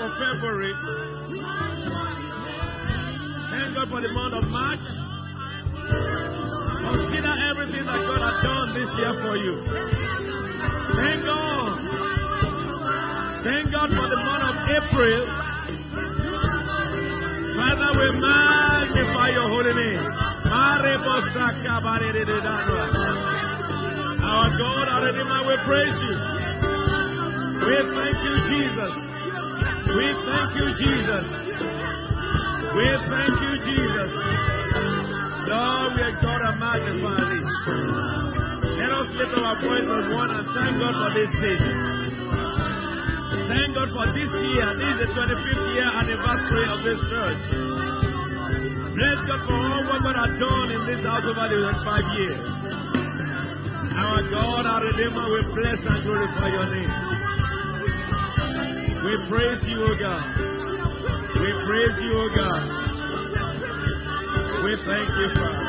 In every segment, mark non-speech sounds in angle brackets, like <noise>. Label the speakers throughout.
Speaker 1: for February. Thank God for the month of March. Consider everything that God has done this year for you. Thank God. Thank God for the month of April. Father, we magnify your holy name. Our God, our Redeemer, we praise you. We thank you, Jesus. We thank you, Jesus. We thank you, Jesus. Lord, we adore and magnify thee. Let us lift our voice as one and thank God for this day. Thank God for this year. This is the 25th year anniversary of this church. Bless God for all what God has done in this house over the last five years. Our God, our Redeemer, we bless and glorify your name. We praise you, O God.
Speaker 2: We
Speaker 1: praise you, O God. We thank you, Father.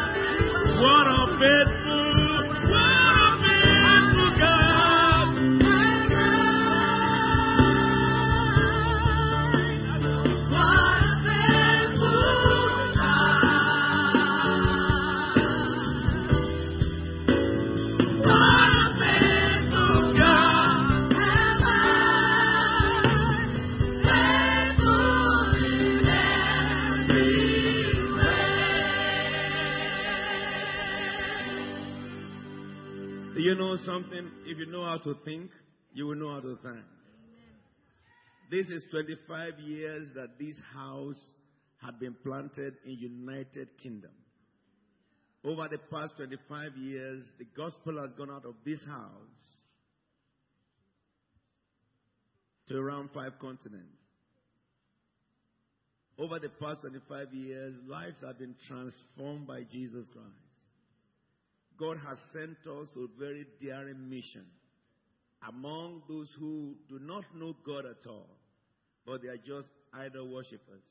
Speaker 1: What a faithful you know something? If you know how to think, you will know how to thank. This is 25 years that this house had been planted in United Kingdom. Over the past 25 years, the gospel has gone out of this house to around five continents. Over the past 25 years, lives have been transformed by Jesus Christ. God has sent us to a very daring mission among those who do not know God at all, but they are just idol worshippers.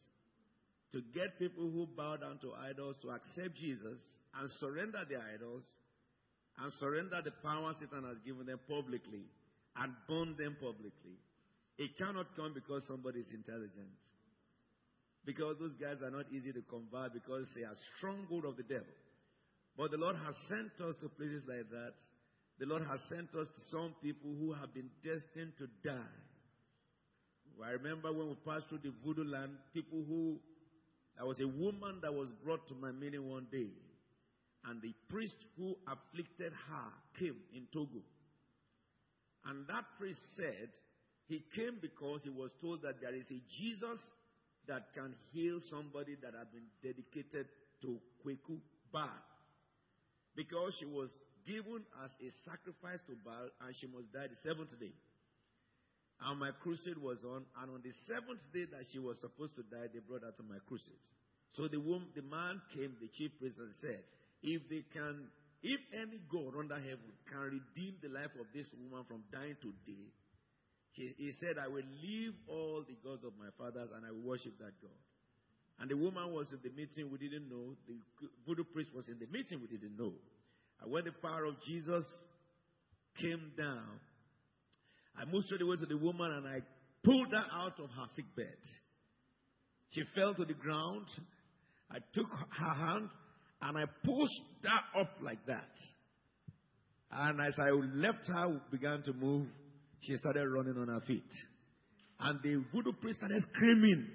Speaker 1: To get people who bow down to idols to accept Jesus and surrender their idols and surrender the power Satan has given them publicly and burn them publicly. It cannot come because somebody is intelligent. Because those guys are not easy to convert because they are stronghold of the devil. But the Lord has sent us to places like that. The Lord has sent us to some people who have been destined to die. I remember when we passed through the voodoo land, people who, there was a woman that was brought to my meeting one day, and the priest who afflicted her came in Togo. And that priest said he came because he was told that there is a Jesus that can heal somebody that had been dedicated to Kweku Baal because she was given as a sacrifice to Baal and she must die the seventh day. And my crusade was on, and on the seventh day that she was supposed to die, they brought her to my crusade. So the the man came, the chief priest, and said, if they can, if any God under heaven can redeem the life of this woman from dying today, he, he said, I will leave all the gods of my fathers and I will worship that God. And the woman was in the meeting, we didn't know. The voodoo priest was in the meeting, we didn't know. And when the power of Jesus came down, I moved straight away to the woman and I pulled her out of her sick bed. She fell to the ground. I took her hand and I pushed her up like that. And as I left her, began to move, she started running on her feet. And the voodoo priest started screaming.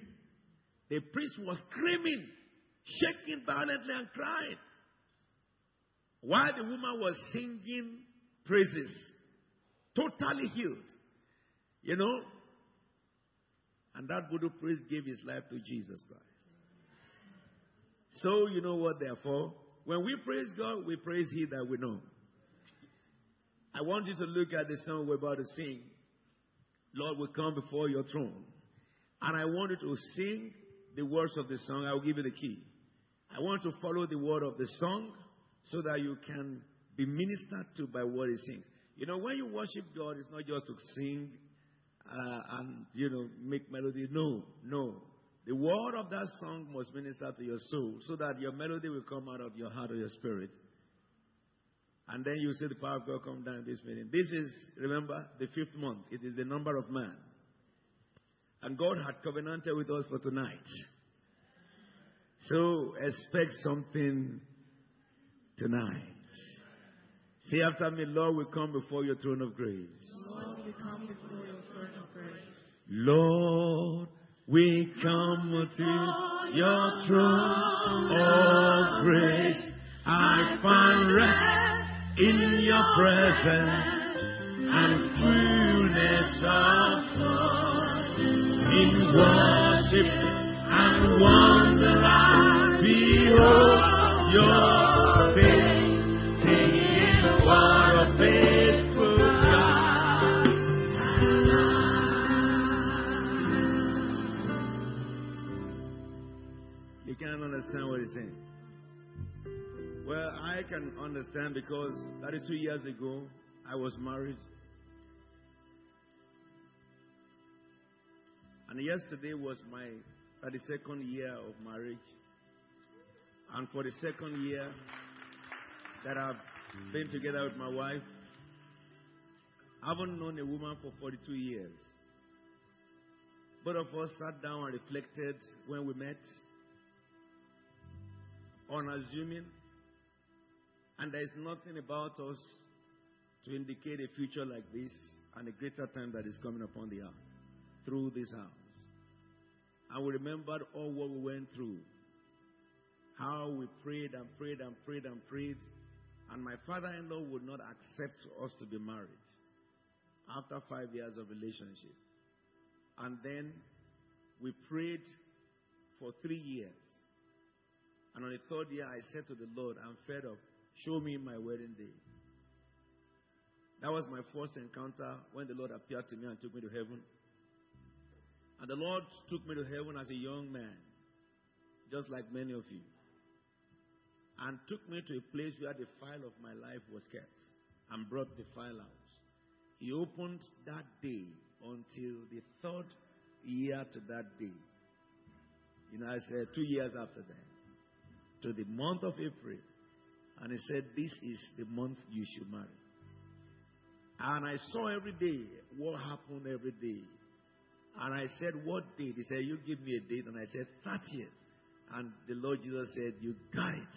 Speaker 1: The priest was screaming, shaking violently and crying. While the woman was singing praises, totally healed. You know? And that voodoo priest gave his life to Jesus Christ. So, you know what, therefore? When we praise God, we praise He that we know. I want you to look at the song we're about to sing. Lord, we come before your throne. And I want you to sing the words of the song, I will give you the key. I want to follow the word of the song so that you can be ministered to by what he sings. You know, when you worship God, it's not just to sing uh, and, you know, make melody. No, no. The word of that song must minister to your soul so that your melody will come out of your heart or your spirit. And then you see the power of God come down this meeting. This is, remember, the fifth month. It is the number of man. And God had covenanted with us for tonight. So expect something tonight. Say after me, Lord, we come before your throne of grace.
Speaker 3: Lord, we come before your throne of grace.
Speaker 1: Lord, we come to your throne of grace. I find rest in your presence and fullness of worship and wonder I behold your face, singing what a faithful God. You can't understand what he's saying. Well, I can understand because 32 years ago, I was married And yesterday was my 32nd year of marriage. And for the second year that I've been together with my wife, I haven't known a woman for 42 years. Both of us sat down and reflected when we met, unassuming, and there is nothing about us to indicate a future like this and a greater time that is coming upon the earth through this house. And we remembered all what we went through. How we prayed and prayed and prayed and prayed. And my father in law would not accept us to be married after five years of relationship. And then we prayed for three years. And on the third year, I said to the Lord, I'm fed up. Show me my wedding day. That was my first encounter when the Lord appeared to me and took me to heaven. And the Lord took me to heaven as a young man, just like many of you, and took me to a place where the file of my life was kept and brought the file out. He opened that day until the third year to that day. You know, I said two years after that, to the month of April. And he said, This is the month you should marry. And I saw every day what happened every day. And I said, What date? He said, You give me a date. And I said, 30th. And the Lord Jesus said, You got it.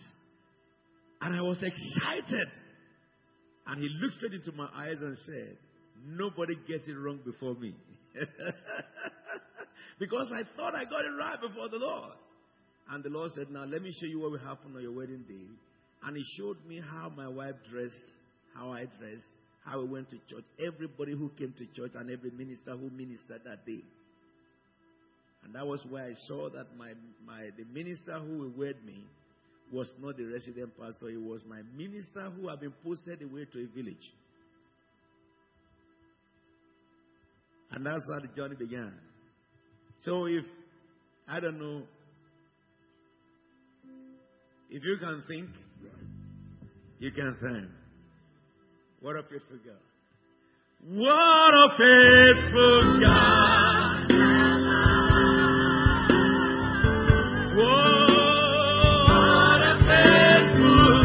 Speaker 1: And I was excited. And he looked straight into my eyes and said, Nobody gets it wrong before me. <laughs> because I thought I got it right before the Lord. And the Lord said, Now let me show you what will happen on your wedding day. And he showed me how my wife dressed, how I dressed, how we went to church, everybody who came to church, and every minister who ministered that day. And that was where I saw that my, my the minister who wed me was not the resident pastor, it was my minister who had been posted away to a village. And that's how the journey began. So if, I don't know, if you can think, you can think. What a faithful God. What a faithful God. What a faithful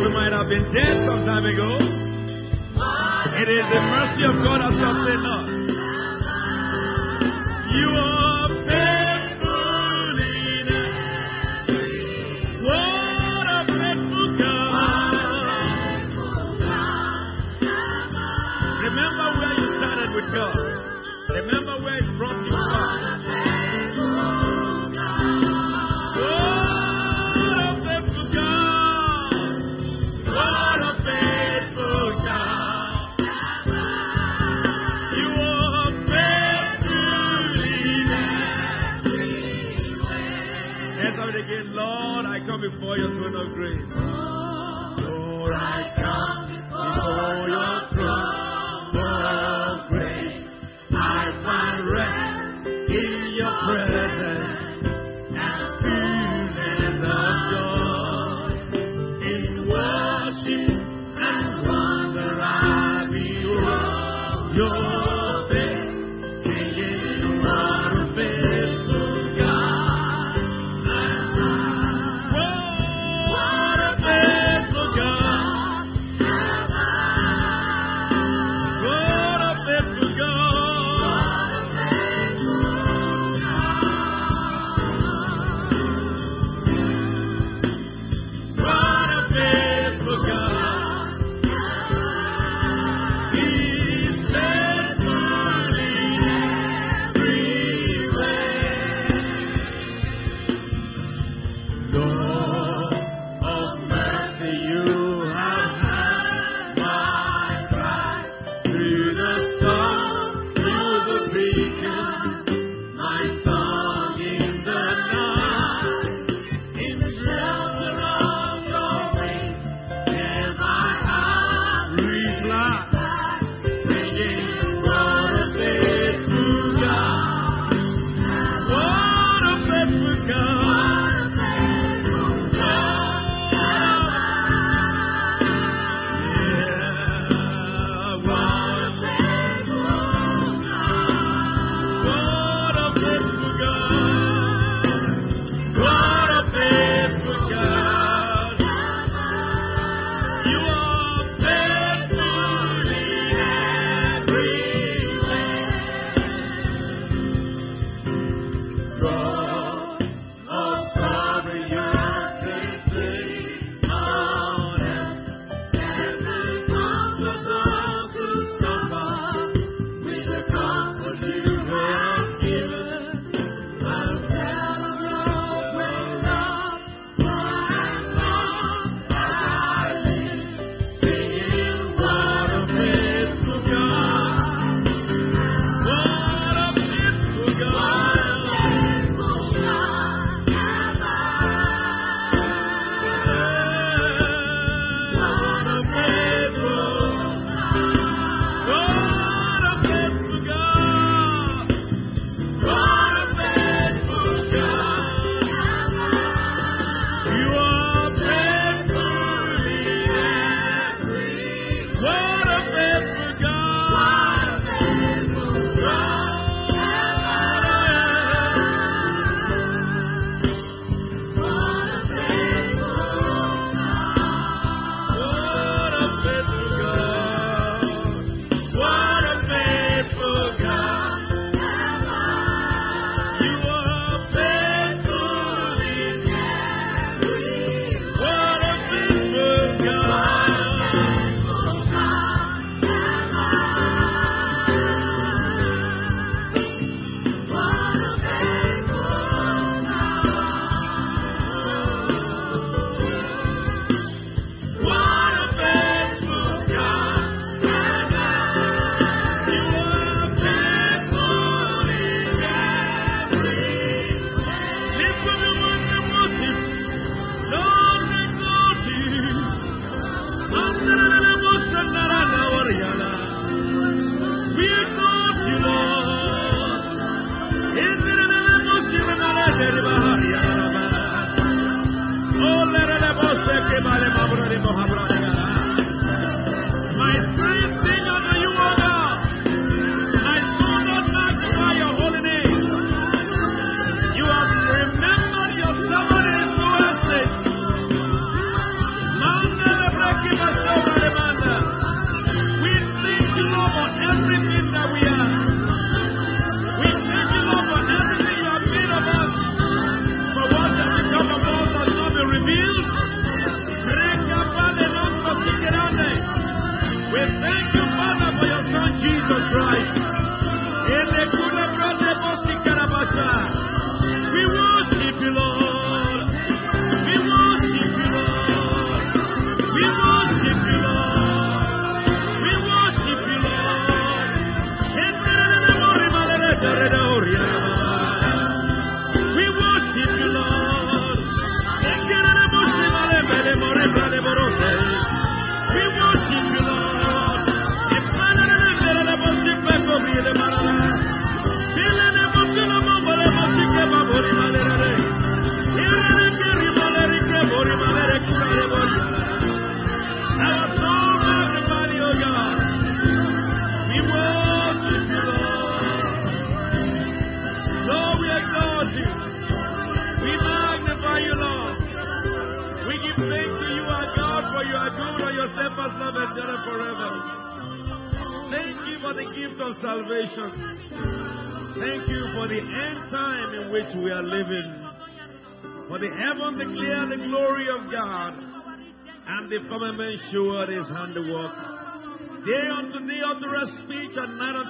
Speaker 1: We might have been dead some time ago. It is the mercy of God that sustained us. You are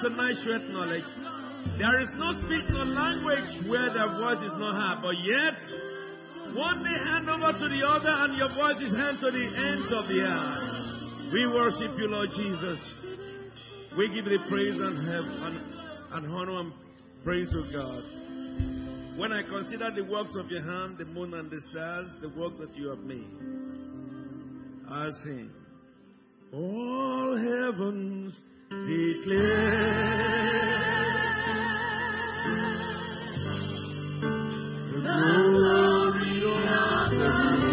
Speaker 1: tonight showeth knowledge. There is no speech a language where their voice is not heard, but yet one may hand over to the other, and your voice is heard to the ends of the earth. We worship you, Lord Jesus. We give the praise and help and, and honor and praise to God. When I consider the works of your hand, the moon and the stars, the work that you have made, I sing, All heavens declare the glory of the Lord.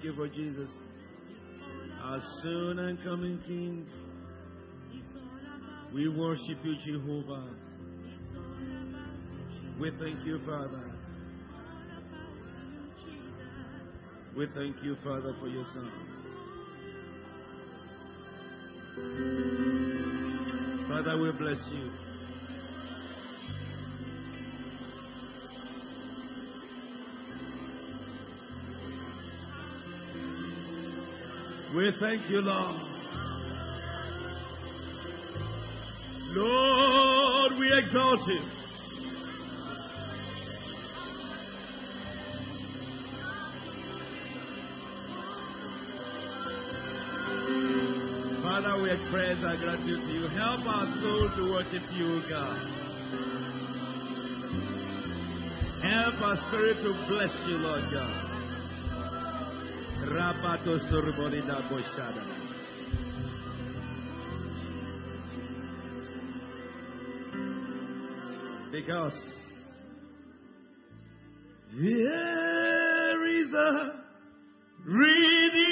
Speaker 1: Thank you for Jesus, our soon and coming King. We worship you, Jehovah. We thank you, Father. We thank you, Father, for your Son. Father, we bless you. We thank you, Lord. Lord, we exalt you. Father, we express our gratitude to you. Help our soul to worship you, God. Help our spirit to bless you, Lord God. Rabato Boshada. Because there is a redeemer.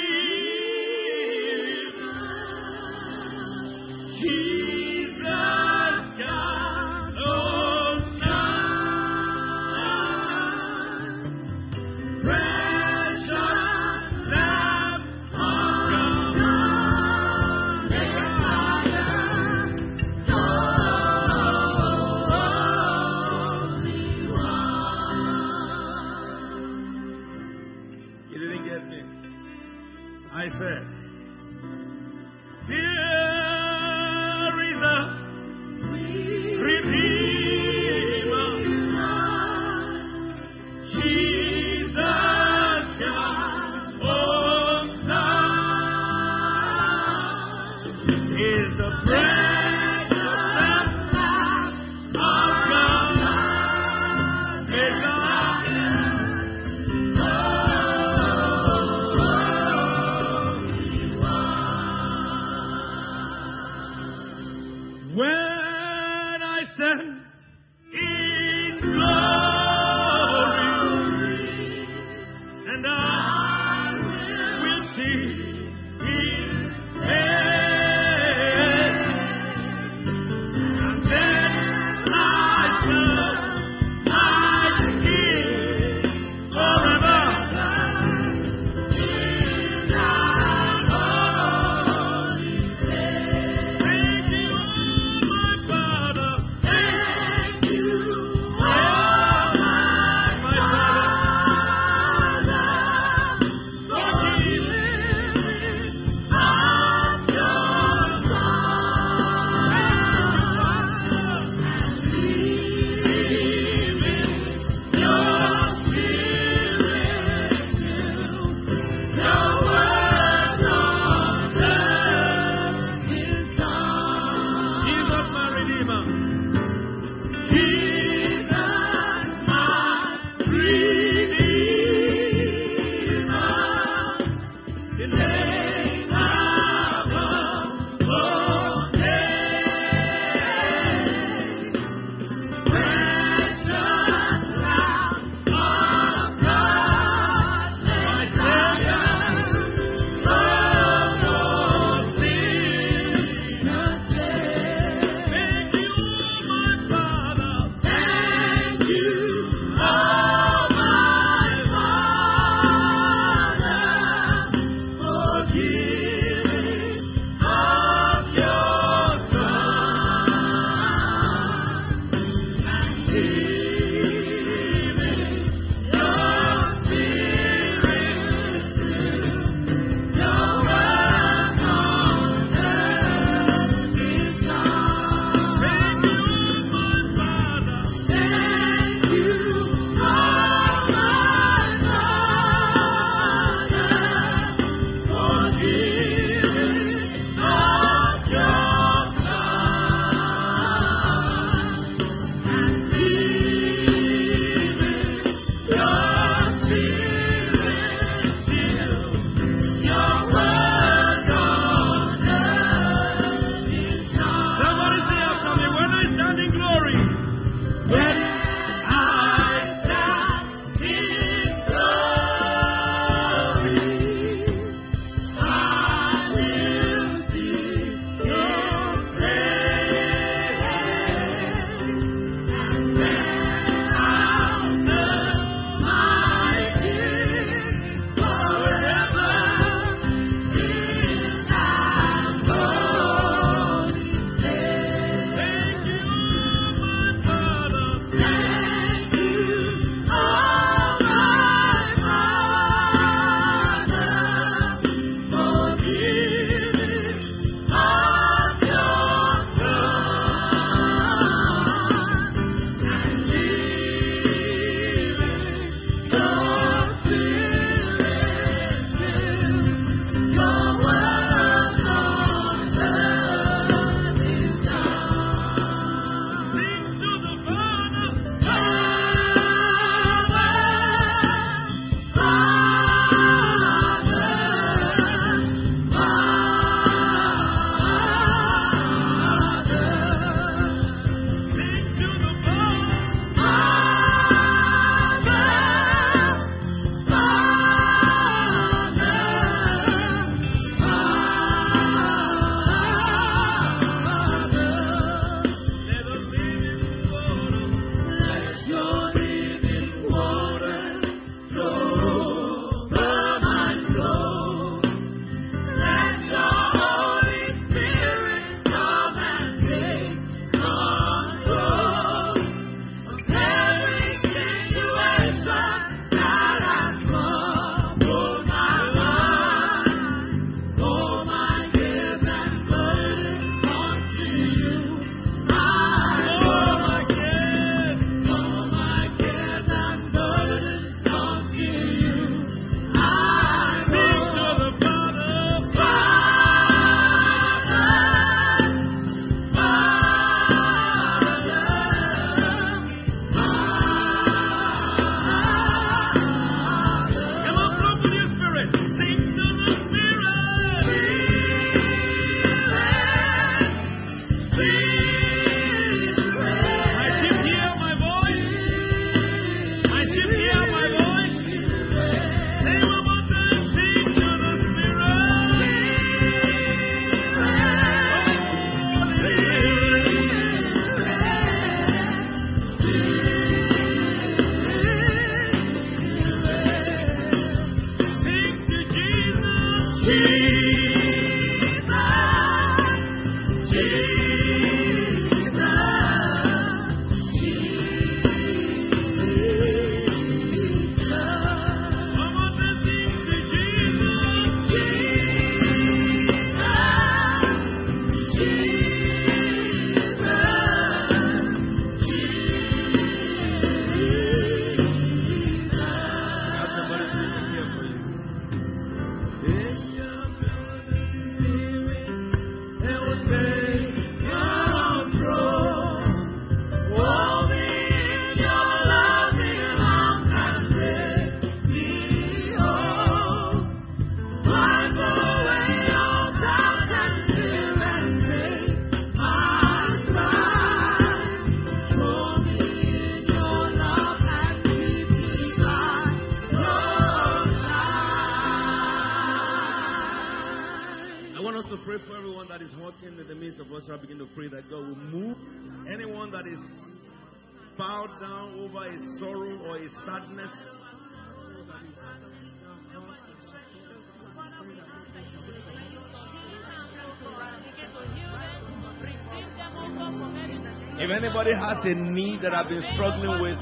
Speaker 1: Anybody has a need that I've been struggling with,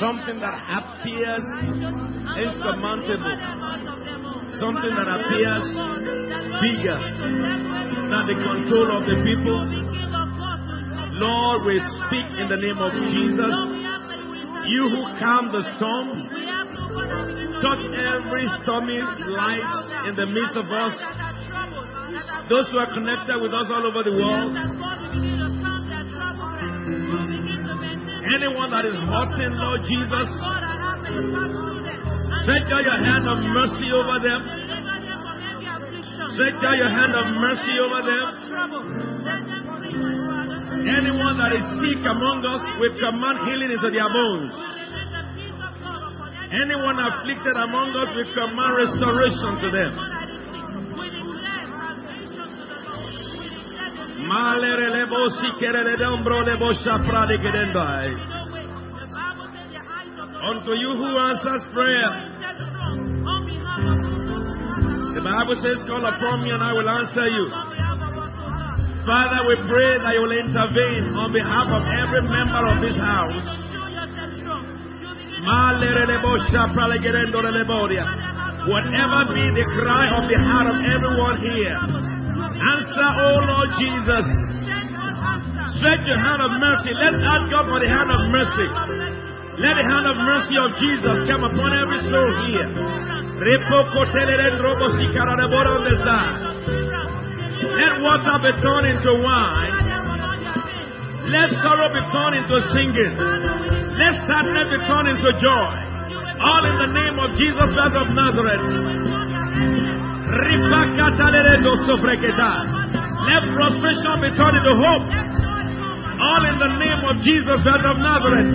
Speaker 1: something that appears insurmountable, something that appears bigger than the control of the people, Lord, we speak in the name of Jesus. You who calm the storm, touch every stormy light in the midst of us. Those who are connected with us all over the world, Anyone that is hurting, Lord Jesus, stretch out your hand of mercy over them. Stretch out your hand of mercy over them. Anyone that is sick among us, we command healing into their bones. Anyone afflicted among us, we command restoration to them. Malere le ombro lebo shapra de kedendai. Unto you who answers prayer. The Bible says, Call upon me and I will answer you. Father, we pray that you will intervene on behalf of every member of this house. Whatever be the cry of the heart of everyone here, answer, oh Lord Jesus. Stretch your hand of mercy. Let's God for the hand of mercy. Let the hand of mercy of Jesus come upon every soul here. Let water be turned into wine. Let sorrow be turned into singing. Let sadness be turned into joy. All in the name of Jesus Christ of Nazareth. Let frustration be turned into hope. All in the name of Jesus Christ of Nazareth.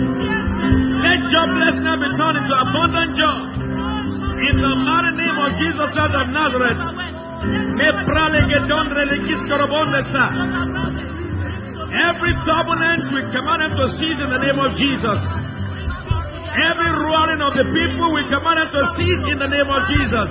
Speaker 1: Let joblessness be turned into abundant joy. In the mighty name of Jesus Christ of Nazareth. Every turbulence we command them to cease in the name of Jesus. Every roaring of the people we command them to cease in the name of Jesus.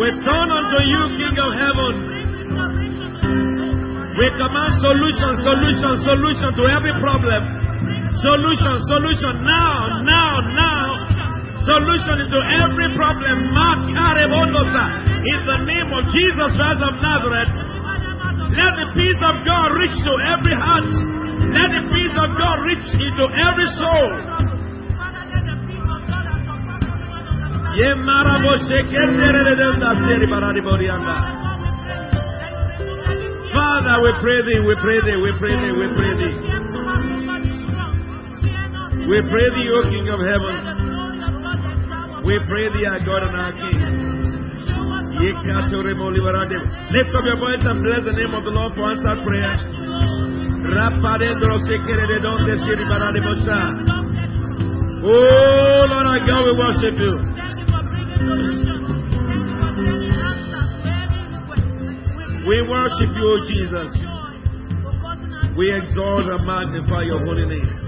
Speaker 1: turn unto you, King of heaven. We command solution, solution, solution to every problem. Solution, solution now, now, now. Solution into every problem. In the name of Jesus Christ of Nazareth. Let the peace of God reach to every heart. Let the peace of God reach into every soul. Father, we pray thee, we pray thee, we pray thee, we pray thee. We pray thee, O King of heaven. We pray thee, our God and our King. Lift up your voice and bless the name of the Lord for answered prayer. Oh Lord our God, we worship you. We worship you, O Jesus. We exalt and magnify your holy name.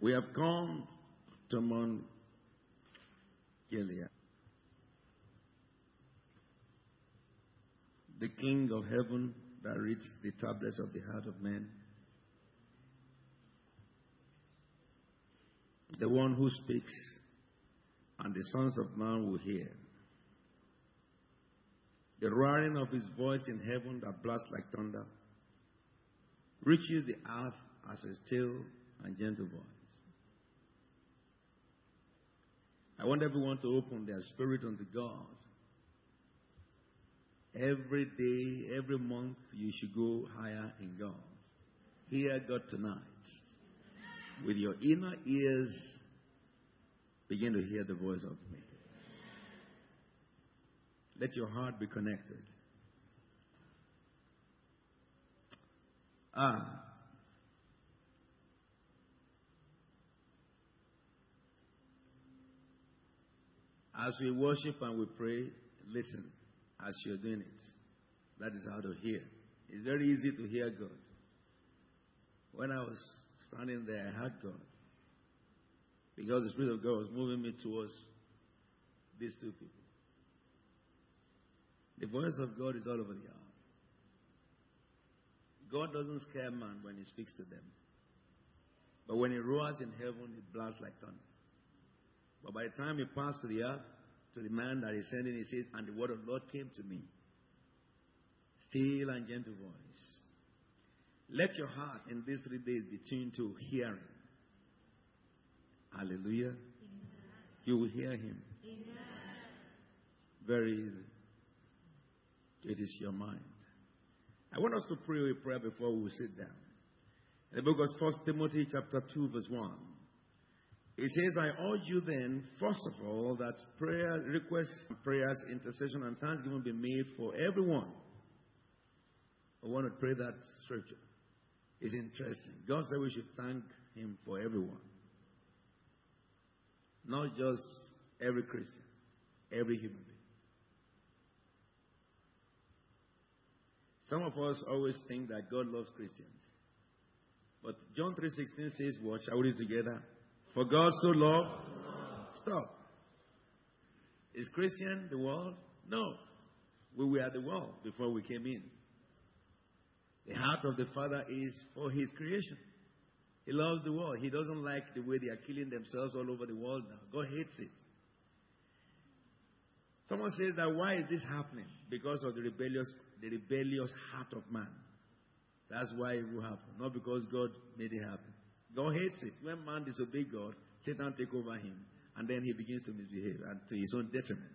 Speaker 1: We have come to Mount Gilead. The King of heaven that reads the tablets of the heart of man. The one who speaks, and the sons of man will hear. The roaring of his voice in heaven that blasts like thunder reaches the earth as a still and gentle voice. I want everyone to open their spirit unto God. Every day, every month, you should go higher in God. Hear God tonight. With your inner ears, begin to hear the voice of me. Let your heart be connected. Ah. As we worship and we pray, listen as you're doing it. That is how to hear. It's very easy to hear God. When I was standing there, I heard God. Because the Spirit of God was moving me towards these two people. The voice of God is all over the earth. God doesn't scare man when he speaks to them. But when he roars in heaven, it blasts like thunder. But by the time he passed to the earth, to the man that is sending, he says, And the word of the Lord came to me. Still and gentle voice. Let your heart in these three days be tuned to hearing. Hallelujah. Amen. You will hear him. Amen. Very easy. It is your mind. I want us to pray a prayer before we sit down. In the book of 1 Timothy chapter 2 verse 1. It says, I urge you then, first of all, that prayer, requests, prayers, intercession, and thanksgiving be made for everyone. I want to pray that scripture. It's interesting. God said we should thank Him for everyone. Not just every Christian, every human being. Some of us always think that God loves Christians. But John 3.16 says, watch, I will read together. For God so loved. Stop. Is Christian the world? No. We were the world before we came in. The heart of the Father is for His creation. He loves the world. He doesn't like the way they are killing themselves all over the world now. God hates it. Someone says that why is this happening? Because of the rebellious, the rebellious heart of man. That's why it will happen. Not because God made it happen. God hates it. When man disobeys God, Satan take over him, and then he begins to misbehave and to his own detriment.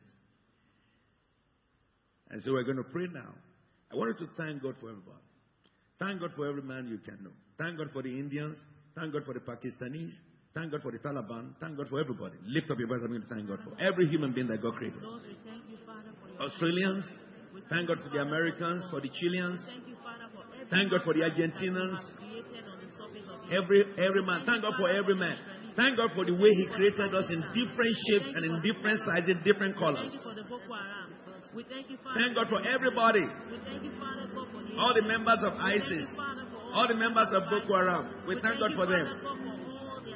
Speaker 1: And so we're going to pray now. I wanted to thank God for everybody. Thank God for every man you can know. Thank God for the Indians. Thank God for the Pakistanis. Thank God for the Taliban. Thank God for everybody. Lift up your voice. I'm going to thank God for every human being that God created. Australians. Thank God for the Americans, for the Chileans. Thank God for the Argentinians. Every every man. Thank God for every man. Thank God for the way He created us in different shapes and in different sizes, different colors. Thank God for everybody. All the members of ISIS, all the members of Boko Haram. We thank God for them.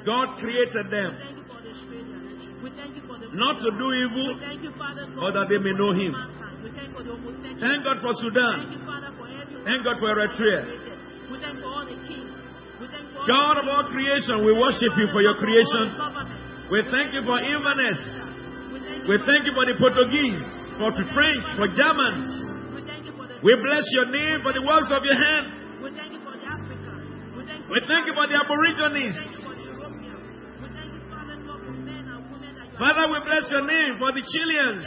Speaker 1: God created them not to do evil, but that they may know Him. Thank God for Sudan. Thank God for Eritrea. God of all creation, we worship you for your creation. We thank you for Inverness. We thank you for the Portuguese, for the French, for Germans. We bless your name for the works of your hand. We thank you for the Aborigines. Father, we bless your name for the Chileans.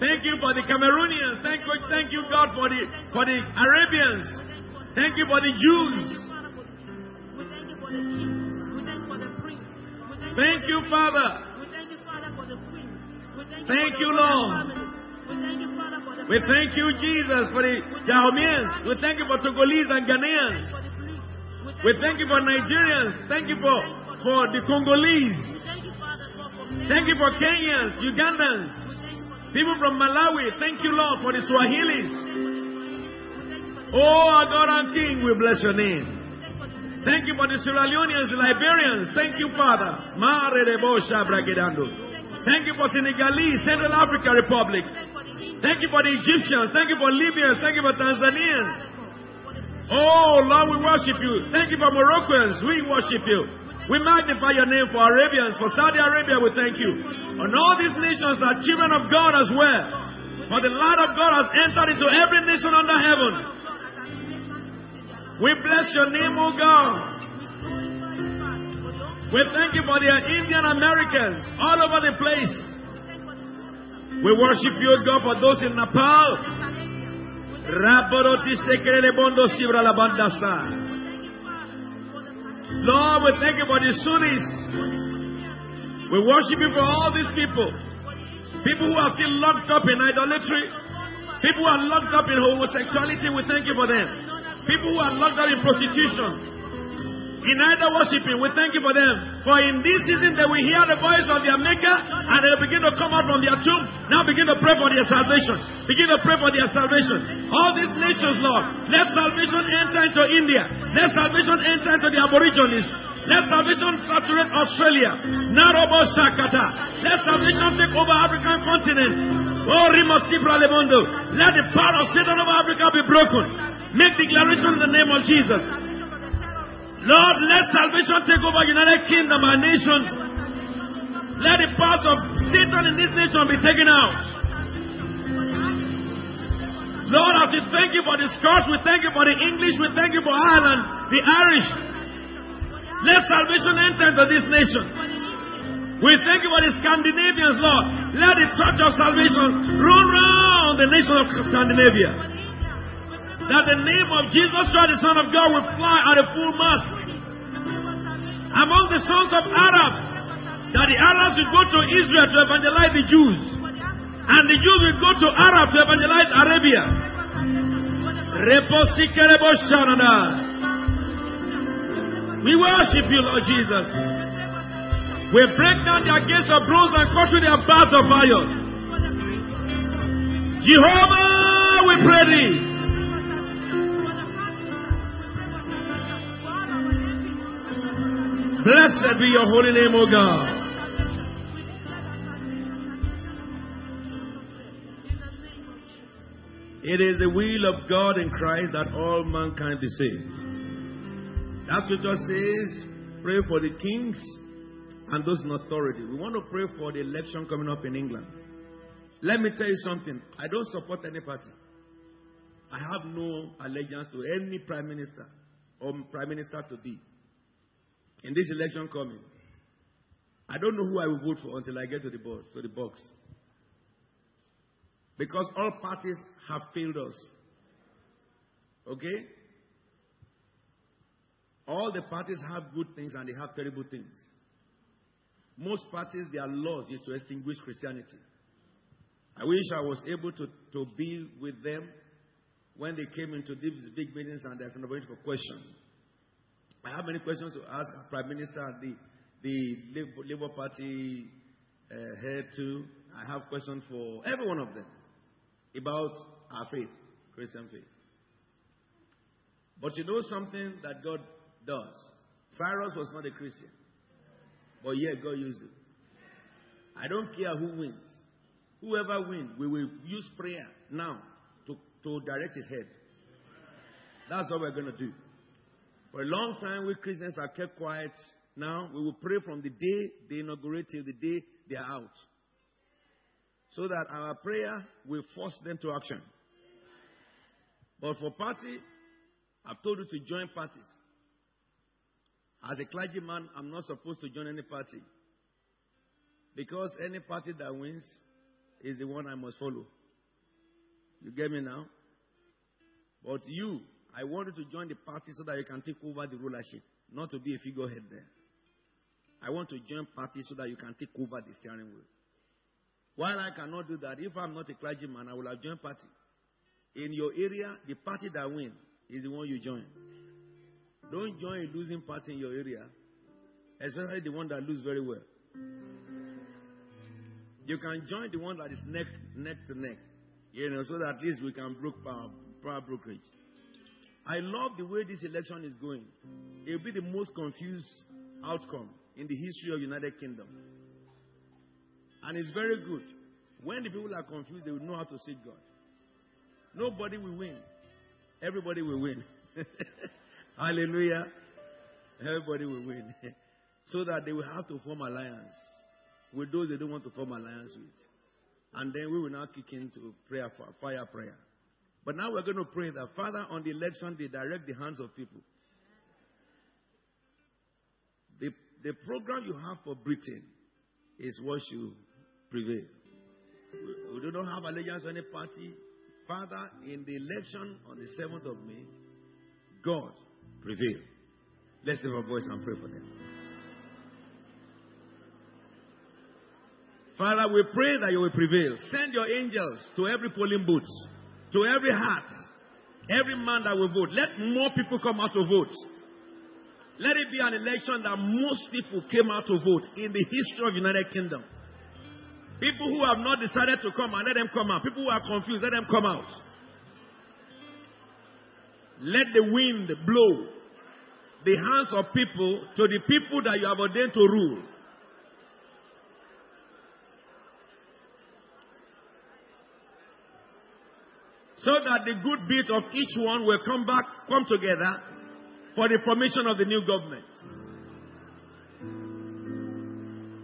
Speaker 1: Thank you for the Cameroonians. Thank you, thank you, God, for the for the Arabians. Thank you for the Jews. Thank you, Father. Thank you, Lord. We thank you, Jesus, for the Dahomians. We thank you for Togolese and Ghanaians. We thank you for Nigerians. Thank you for, for the Congolese. Thank you for Kenyans, Ugandans, people from Malawi. Thank you, Lord, for the Swahilis. Oh, our God and King, we bless your name. Thank you for the Sierra Leoneans, the Liberians. Thank you, Father. Thank you for Senegalese, Central African Republic. Thank you for the Egyptians. Thank you for Libyans. Thank you for Tanzanians. Oh, Lord, we worship you. Thank you for Moroccans. We worship you. We magnify your name for Arabians. For Saudi Arabia, we thank you. And all these nations are children of God as well. For the light of God has entered into every nation under heaven. We bless your name, O God. We thank you for the Indian Americans all over the place. We worship you, God, for those in Nepal. Lord, we thank you for the Sunnis. We worship you for all these people. People who are still locked up in idolatry. People who are locked up in homosexuality. We thank you for them. People who are locked up in prostitution, in idol worshiping, we thank you for them. For in this season they will hear the voice of their maker and they'll begin to come out from their tomb. Now begin to pray for their salvation. Begin to pray for their salvation. All these nations, Lord, let salvation enter into India. Let salvation enter into the Aborigines. Let salvation saturate Australia. Narobo Shakata. Let salvation take over African continent. Oh, Lemondo. Let the power of Satan over Africa be broken. Make declaration in the name of Jesus. Lord, let salvation take over United Kingdom, our nation. Let the powers of Satan in this nation be taken out. Lord, as we thank you for the Scots, we thank you for the English, we thank you for Ireland, the Irish. Let salvation enter into this nation. We thank you for the Scandinavians, Lord. Let the touch of salvation run round the nation of Scandinavia. That the name of Jesus Christ, the Son of God, will fly at a full mast. Among the sons of Arab, that the Arabs will go to Israel to evangelize the Jews. And the Jews will go to Arab to evangelize Arabia. We worship you, Lord Jesus. We break down their gates of bronze and cut through their bars of iron. Jehovah, we pray thee. Blessed be your holy name, O God. It is the will of God in Christ that all mankind be saved. That scripture says, pray for the kings and those in authority. We want to pray for the election coming up in England. Let me tell you something. I don't support any party. I have no allegiance to any prime minister or prime minister to be. In this election coming, I don't know who I will vote for until I get to the box. To the box. Because all parties have failed us. Okay? All the parties have good things and they have terrible things. Most parties, their laws is to extinguish Christianity. I wish I was able to, to be with them when they came into these big meetings and there's an opportunity for questions. I have many questions to ask Prime Minister and the, the Labour, Party uh, head too. I have questions for every one of them about our faith, Christian faith. But you know something that God does? Cyrus was not a Christian, but yet God used him. I don't care who wins. Whoever wins, we will use prayer now to, to direct his head. That's what we're going to do. For a long time, we Christians have kept quiet. Now, we will pray from the day they inaugurate till the day they are out so that our prayer will force them to action. But for party, I've told you to join parties. As a clergyman, I'm not supposed to join any party. Because any party that wins is the one I must follow. You get me now? But you, I want you to join the party so that you can take over the rulership, not to be a figurehead there. I want to join party so that you can take over the steering wheel. While I cannot do that, if I'm not a clergyman, I will have joined party. In your area, the party that wins is the one you join. Don't join a losing party in your area, especially the one that loses very well. You can join the one that is neck neck to neck, you know, so that at least we can broke power, power brokerage. I love the way this election is going. It will be the most confused outcome in the history of the United Kingdom. And it's very good. When the people are confused, they will know how to seek God. Nobody will win. Everybody will win. <laughs> Hallelujah. Everybody will win. <laughs> so that they will have to form alliance with those they don't want to form alliance with. And then we will now kick into prayer, fire prayer. But now we're going to pray that, Father, on the election day, direct the hands of people. The, the program you have for Britain is what should prevail. We, we do not have allegiance to any party. Father, in the election on the 7th of May, God prevail. Let's lift our voice and pray for them. Father, we pray that you will prevail. Send your angels to every polling booth, to every heart, every man that will vote. Let more people come out to vote. Let it be an election that most people came out to vote in the history of United Kingdom. People who have not decided to come and let them come out. People who are confused, let them come out. Let the wind blow the hands of people to the people that you have ordained to rule. So that the good bit of each one will come back, come together for the formation of the new government.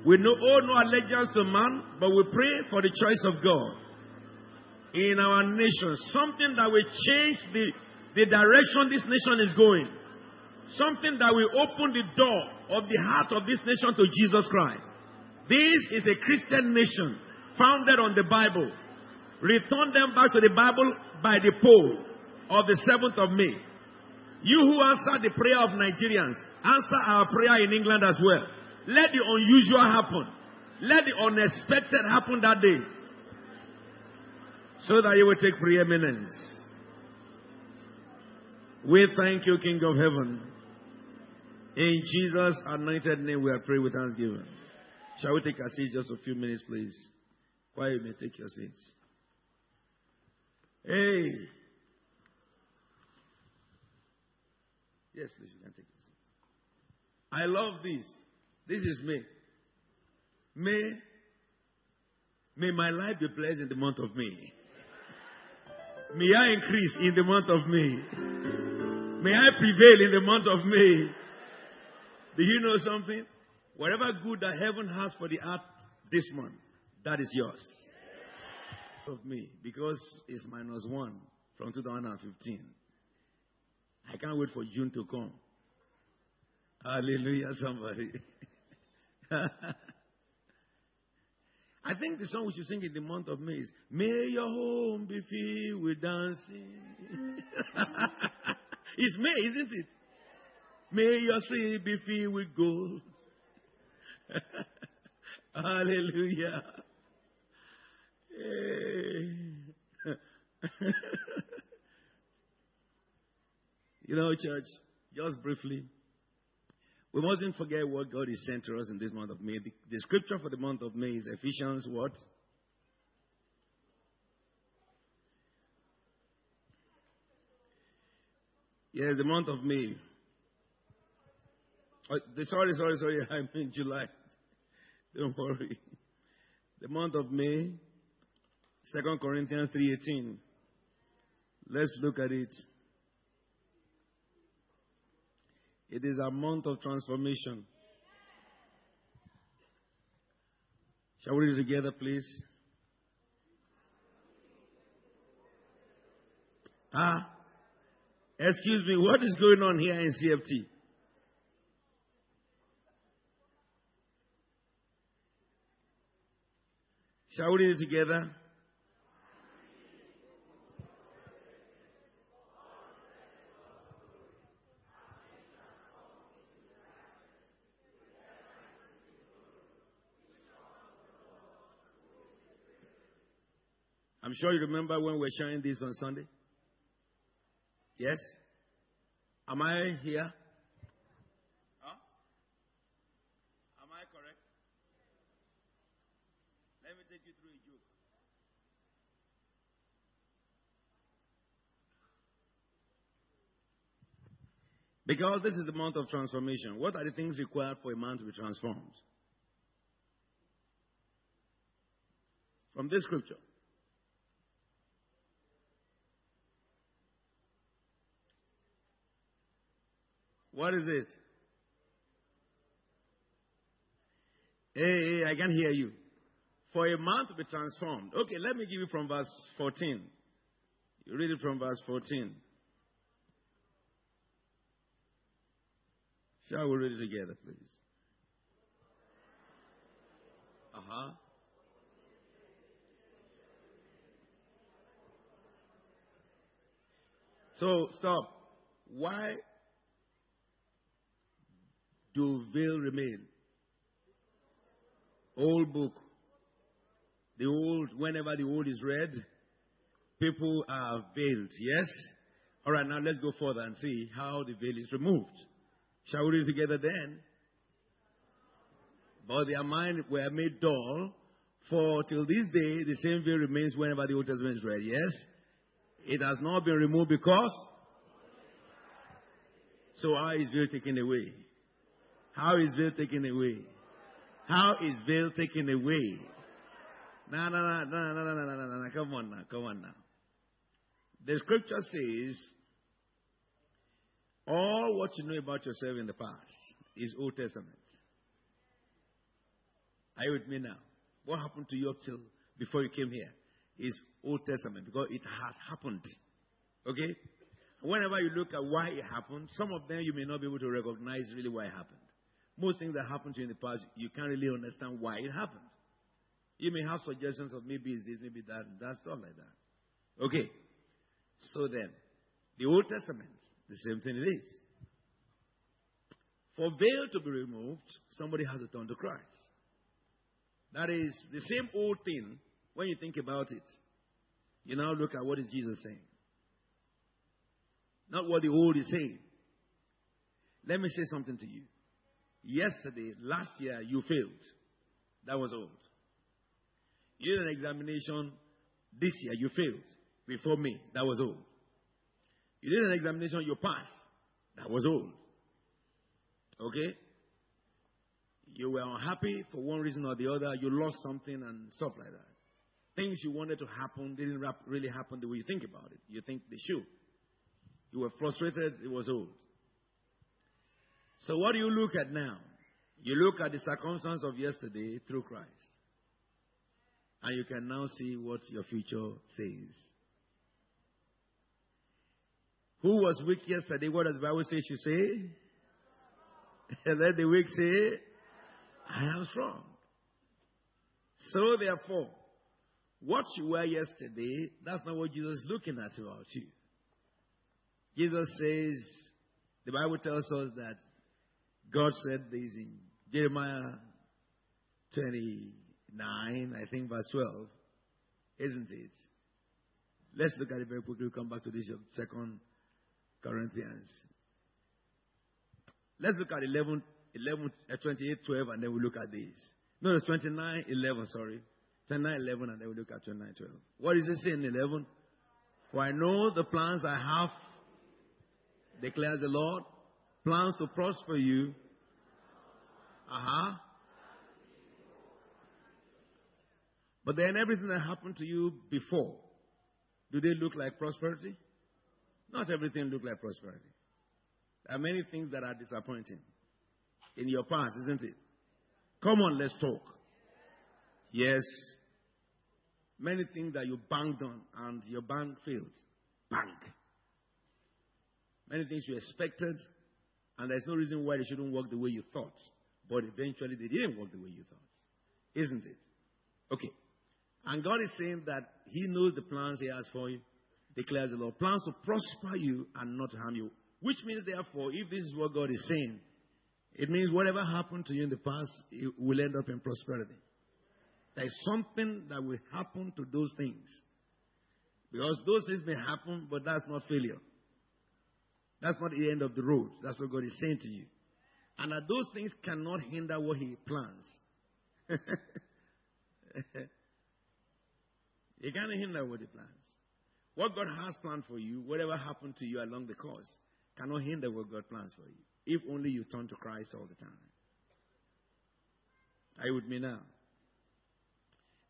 Speaker 1: We know, owe no allegiance to man, but we pray for the choice of God in our nation. Something that will change the, the direction this nation is going. Something that will open the door of the heart of this nation to Jesus Christ. This is a Christian nation founded on the Bible. Return them back to the Bible by the poll of the 7th of May. You who answer the prayer of Nigerians, answer our prayer in England as well. Let the unusual happen. Let the unexpected happen that day. So that you will take preeminence. We thank you, King of Heaven. In Jesus' anointed name, we are praying with thanksgiving. Shall we take a seat just a few minutes, please? While you may take your seats. Hey. Yes, please, you can take seats. I love this. This is May. May, may my life be blessed in the month of May. May I increase in the month of May. May I prevail in the month of May. Do you know something? Whatever good that heaven has for the earth this month, that is yours. Of me, because it's minus one from 2015. I can't wait for June to come. Hallelujah, somebody. <laughs> I think the song we should sing in the month of May is May your home be filled with dancing. <laughs> it's May, isn't it? May your street be filled with gold. <laughs> Hallelujah. <laughs> you know, church, just briefly, we mustn't forget what God is sent to us in this month of May. The, the scripture for the month of May is Ephesians what? Yes, the month of May. Oh, sorry, sorry, sorry. <laughs> I mean July. Don't worry. The month of May, 2 Corinthians 3.18. Let's look at it. It is a month of transformation. Shall we read together, please? Ah, excuse me, what is going on here in CFT? Shall we read it together? Sure you remember when we were sharing this on Sunday. Yes? Am I here? Huh? Am I correct? Let me take you through a joke. Because this is the month of transformation. What are the things required for a man to be transformed? From this scripture. What is it? Hey, hey, I can hear you. For a man to be transformed. Okay, let me give you from verse 14. You read it from verse 14. Shall we read it together, please? Uh huh. So, stop. Why do veil remain? Old book. The old, whenever the old is read, people are veiled. Yes? All right, now let's go further and see how the veil is removed. Shall we read together then? But their mind were made dull, for till this day the same veil remains whenever the Old Testament is read. Yes? It has not been removed because. So how is veil taken away? How is veil taken away? How is veil taken away? No, no, no, no, no, no, no, no, no. Come on now, come on now. The scripture says, all what you know about yourself in the past is Old Testament. Are you with me now? What happened to you up till before you came here is Old Testament because it has happened. Okay? Whenever you look at why it happened, some of them you may not be able to recognize really why it happened. Most things that happened to you in the past, you can't really understand why it happened. You may have suggestions of maybe it's this, maybe that, and that stuff like that. Okay. So then, the Old Testament, the same thing it is. For veil to be removed, somebody has to turn to Christ. That is the same old thing when you think about it. You now look at what is Jesus saying. Not what the old is saying. Let me say something to you. Yesterday, last year, you failed. That was old. You did an examination this year, you failed. Before me, that was old. You did an examination, you passed. That was old. Okay? You were unhappy for one reason or the other, you lost something and stuff like that. Things you wanted to happen didn't really happen the way you think about it. You think they should. You were frustrated, it was old. So, what do you look at now? You look at the circumstance of yesterday through Christ. And you can now see what your future says. Who was weak yesterday? What does the Bible say should say? <laughs> Let the weak say, I am strong. So therefore, what you were yesterday, that's not what Jesus is looking at about you. Jesus says, the Bible tells us that God said this in Jeremiah 29, I think verse 12, isn't it? Let's look at it very quickly. We'll come back to this second Corinthians. Let's look at 11, 11 uh, 28, 12, and then we look at this. No, it's 29, 11, sorry. 29, 11, and then we look at 29, 12. What is it saying in 11? For I know the plans I have declares the Lord. Plans to prosper you. Uh huh. But then everything that happened to you before, do they look like prosperity? Not everything look like prosperity. There are many things that are disappointing in your past, isn't it? Come on, let's talk. Yes. Many things that you banked on and your bank failed. Bank. Many things you expected, and there's no reason why they shouldn't work the way you thought. But eventually they didn't work the way you thought. Isn't it? Okay. And God is saying that He knows the plans He has for you, declares the Lord. Plans to prosper you and not harm you. Which means, therefore, if this is what God is saying, it means whatever happened to you in the past it will end up in prosperity. There is something that will happen to those things. Because those things may happen, but that's not failure. That's not the end of the road. That's what God is saying to you. And that those things cannot hinder what He plans. <laughs> He can't hinder what He plans. What God has planned for you, whatever happened to you along the course, cannot hinder what God plans for you. If only you turn to Christ all the time. Are you with me now?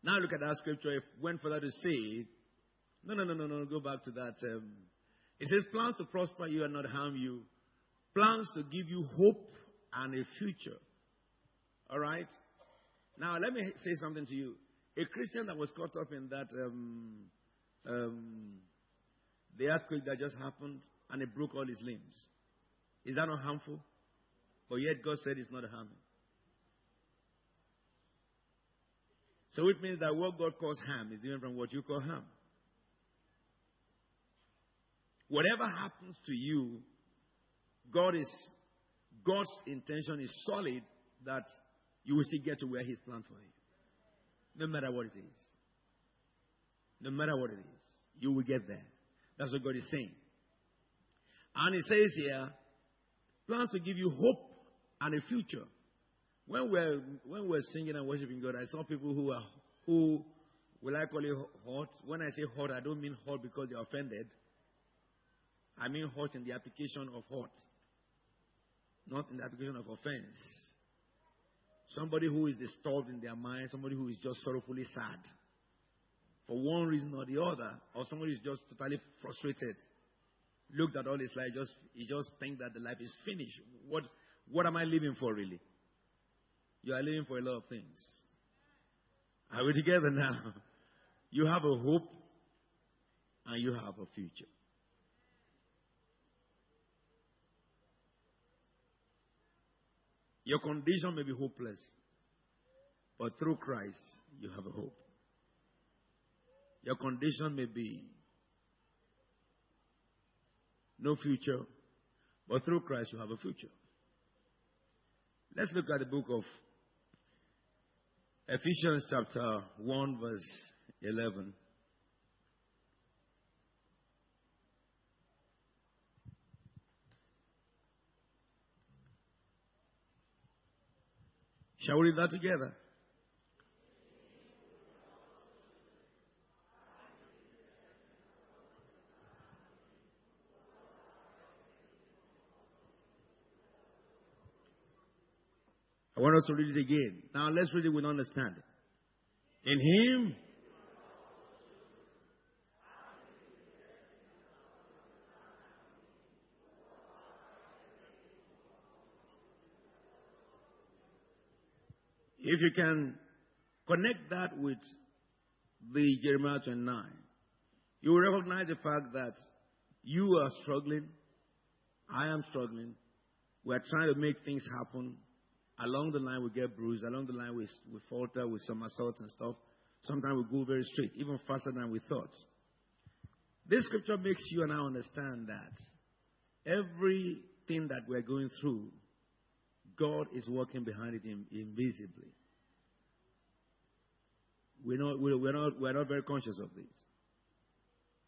Speaker 1: Now look at that scripture. If went further to say, no, no, no, no, no, go back to that. Um, it says plans to prosper you and not harm you, plans to give you hope and a future. All right? Now, let me say something to you. A Christian that was caught up in that, um, um, the earthquake that just happened and it broke all his limbs, is that not harmful? But yet God said it's not harming. So it means that what God calls harm is different from what you call harm. Whatever happens to you, God is God's intention is solid that you will still get to where He's planned for you. No matter what it is. No matter what it is. You will get there. That's what God is saying. And He says here, plans to give you hope and a future. When we're when we're singing and worshiping God, I saw people who are who will I call it hot. When I say hot, I don't mean hot because they're offended. I mean hurt in the application of hurt, not in the application of offense. Somebody who is disturbed in their mind, somebody who is just sorrowfully sad for one reason or the other, or somebody who is just totally frustrated. Looked at all his life, just he just think that the life is finished. What what am I living for really? You are living for a lot of things. Are we together now? <laughs> You have a hope and you have a future. Your condition may be hopeless, but through Christ, you have a hope. Your condition may be no future, but through Christ, you have a future. Let's look at the book of Ephesians, chapter 1, verse 11. Shall we read that together? I want us to read it again. Now let's read it with understanding. In Him, if you can connect that with the Jeremiah 29, you will recognize the fact that you are struggling, I am struggling, we are trying to make things happen, Along the line, we get bruised. Along the line, we, we falter with some assaults and stuff. Sometimes we go very straight, even faster than we thought. This scripture makes you and I understand that everything that we're going through, God is working behind it invisibly. We're not, we're, not, we're not very conscious of this.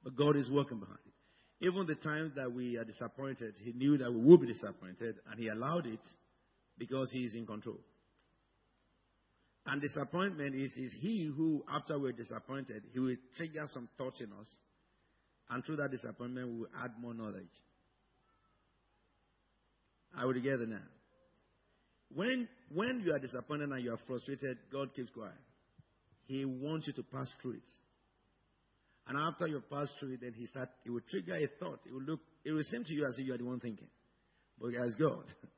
Speaker 1: But God is working behind it. Even the times that we are disappointed, He knew that we would be disappointed, and He allowed it because he is in control. And disappointment is, is he who, after we're disappointed, he will trigger some thoughts in us. And through that disappointment, we will add more knowledge. Are we together now? When, when you are disappointed and you are frustrated, God keeps quiet. He wants you to pass through it. And after you pass through it, then he start, it will trigger a thought. It will look, it will seem to you as if you are the one thinking. But as God. <laughs>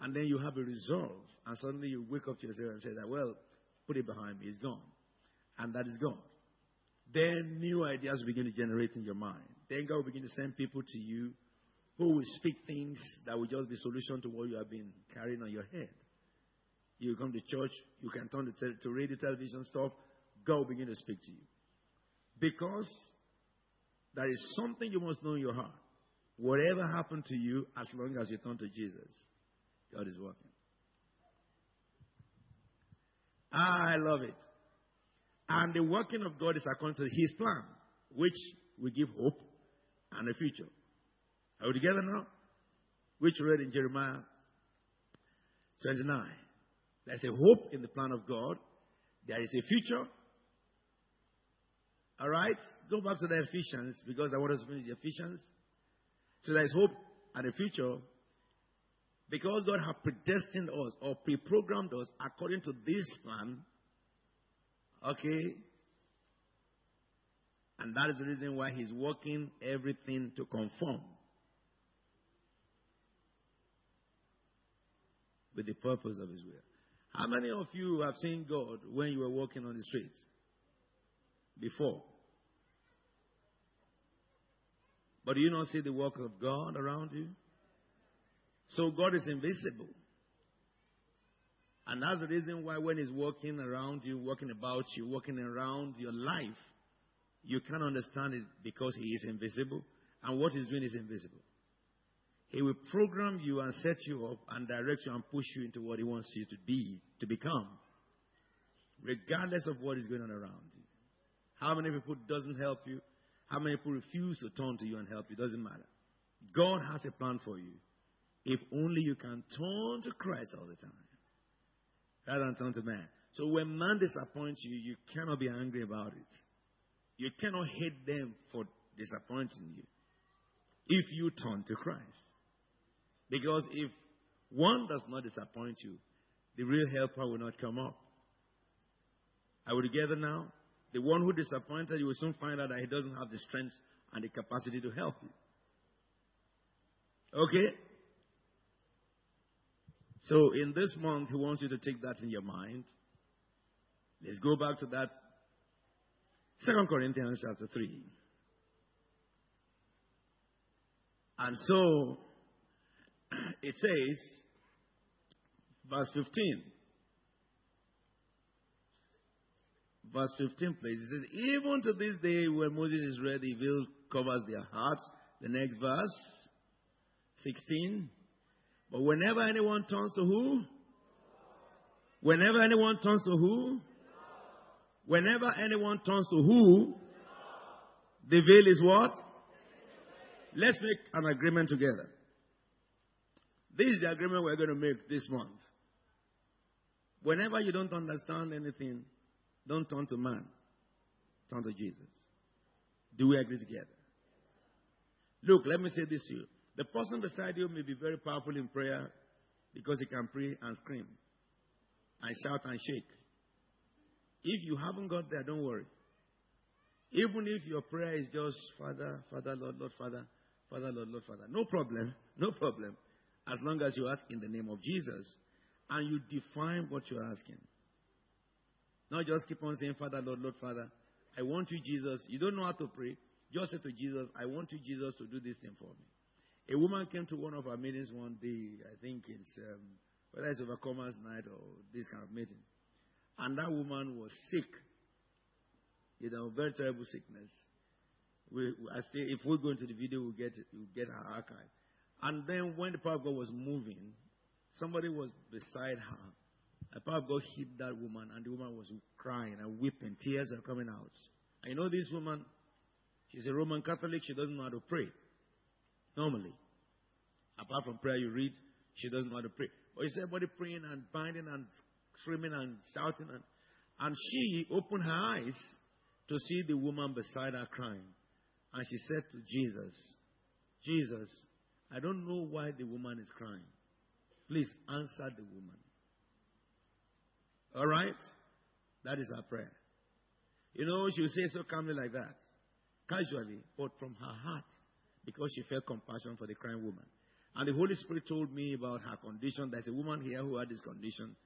Speaker 1: And then you have a resolve. And suddenly you wake up to yourself and say that, well, put it behind me. It's gone. And that is gone. Then new ideas begin to generate in your mind. Then God will begin to send people to you who will speak things that will just be solution to what you have been carrying on your head. You come to church, you can turn to, to radio, television stuff. God will begin to speak to you. Because there is something you must know in your heart. Whatever happened to you, as long as you turn to Jesus, God is working. Ah, I love it. And the working of God is according to His plan, which will give hope and a future. Are we together now? Which read in Jeremiah 29. There's a hope in the plan of God. There is a future. All right? Go back to the Ephesians because I want us to finish the Ephesians. So there's hope and a future because God has predestined us or pre programmed us according to this plan, okay? And that is the reason why He's working everything to conform with the purpose of His will. How many of you have seen God when you were walking on the streets before? But do you not see the work of God around you? So God is invisible. And that's the reason why when He's walking around you, walking about you, walking around your life, you can't understand it because He is invisible. And what He's doing is invisible. He will program you and set you up and direct you and push you into what He wants you to be, to become, regardless of what is going on around you. How many people doesn't help you? How many people refuse to turn to you and help you? Doesn't matter. God has a plan for you. If only you can turn to Christ all the time. Rather than turn to man. So when man disappoints you, you cannot be angry about it. You cannot hate them for disappointing you. If you turn to Christ. Because if one does not disappoint you, the real helper will not come up. Are we together now? The one who disappointed you will soon find out that he doesn't have the strength and the capacity to help you. Okay? So in this month, he wants you to take that in your mind. Let's go back to that. Second Corinthians chapter 3. And so <clears throat> it says, verse 15. Verse 15, please. It says, Even to this day, when Moses is ready, veil covers their hearts. The next verse, 16. But whenever anyone turns to who? Whenever anyone turns to who? Whenever anyone turns to who? The veil is what? Let's make an agreement together. This is the agreement we're going to make this month. Whenever you don't understand anything, don't turn to man, turn to Jesus. Do we agree together? Look, let me say this to you. The person beside you may be very powerful in prayer because he can pray and scream and shout and shake. If you haven't got there, don't worry. Even if your prayer is just Father, Father, Lord, Lord, Father, Father, Lord, Lord, Father, no problem, <laughs> no problem. As long as you ask in the name of Jesus and you define what you're asking. Not just keep on saying, Father, Lord, Lord, Father. I want you, Jesus. You don't know how to pray. Just say to Jesus, I want you, Jesus, to do this thing for me. A woman came to one of our meetings one day. I think it's um, whether it's Overcomers Night or this kind of meeting. And that woman was sick. You know, very terrible sickness. We, I say if we go into the video, we'll get, we'll get her archive. And then when the power of God was moving, somebody was beside her. The power of God hit that woman, and the woman was crying and weeping. Tears are coming out. You know this woman, she's a Roman Catholic. She doesn't know how to pray. Normally. Apart from prayer you read, she doesn't know how to pray. But see everybody praying and binding and screaming and shouting. And, and she opened her eyes to see the woman beside her crying. And she said to Jesus, Jesus, I don't know why the woman is crying. Please answer the woman. All right? That is our prayer. You know, she would say so calmly like that, casually, but from her heart, because she felt compassion for the crying woman. And the Holy Spirit told me about her condition. There's a woman here who had this condition.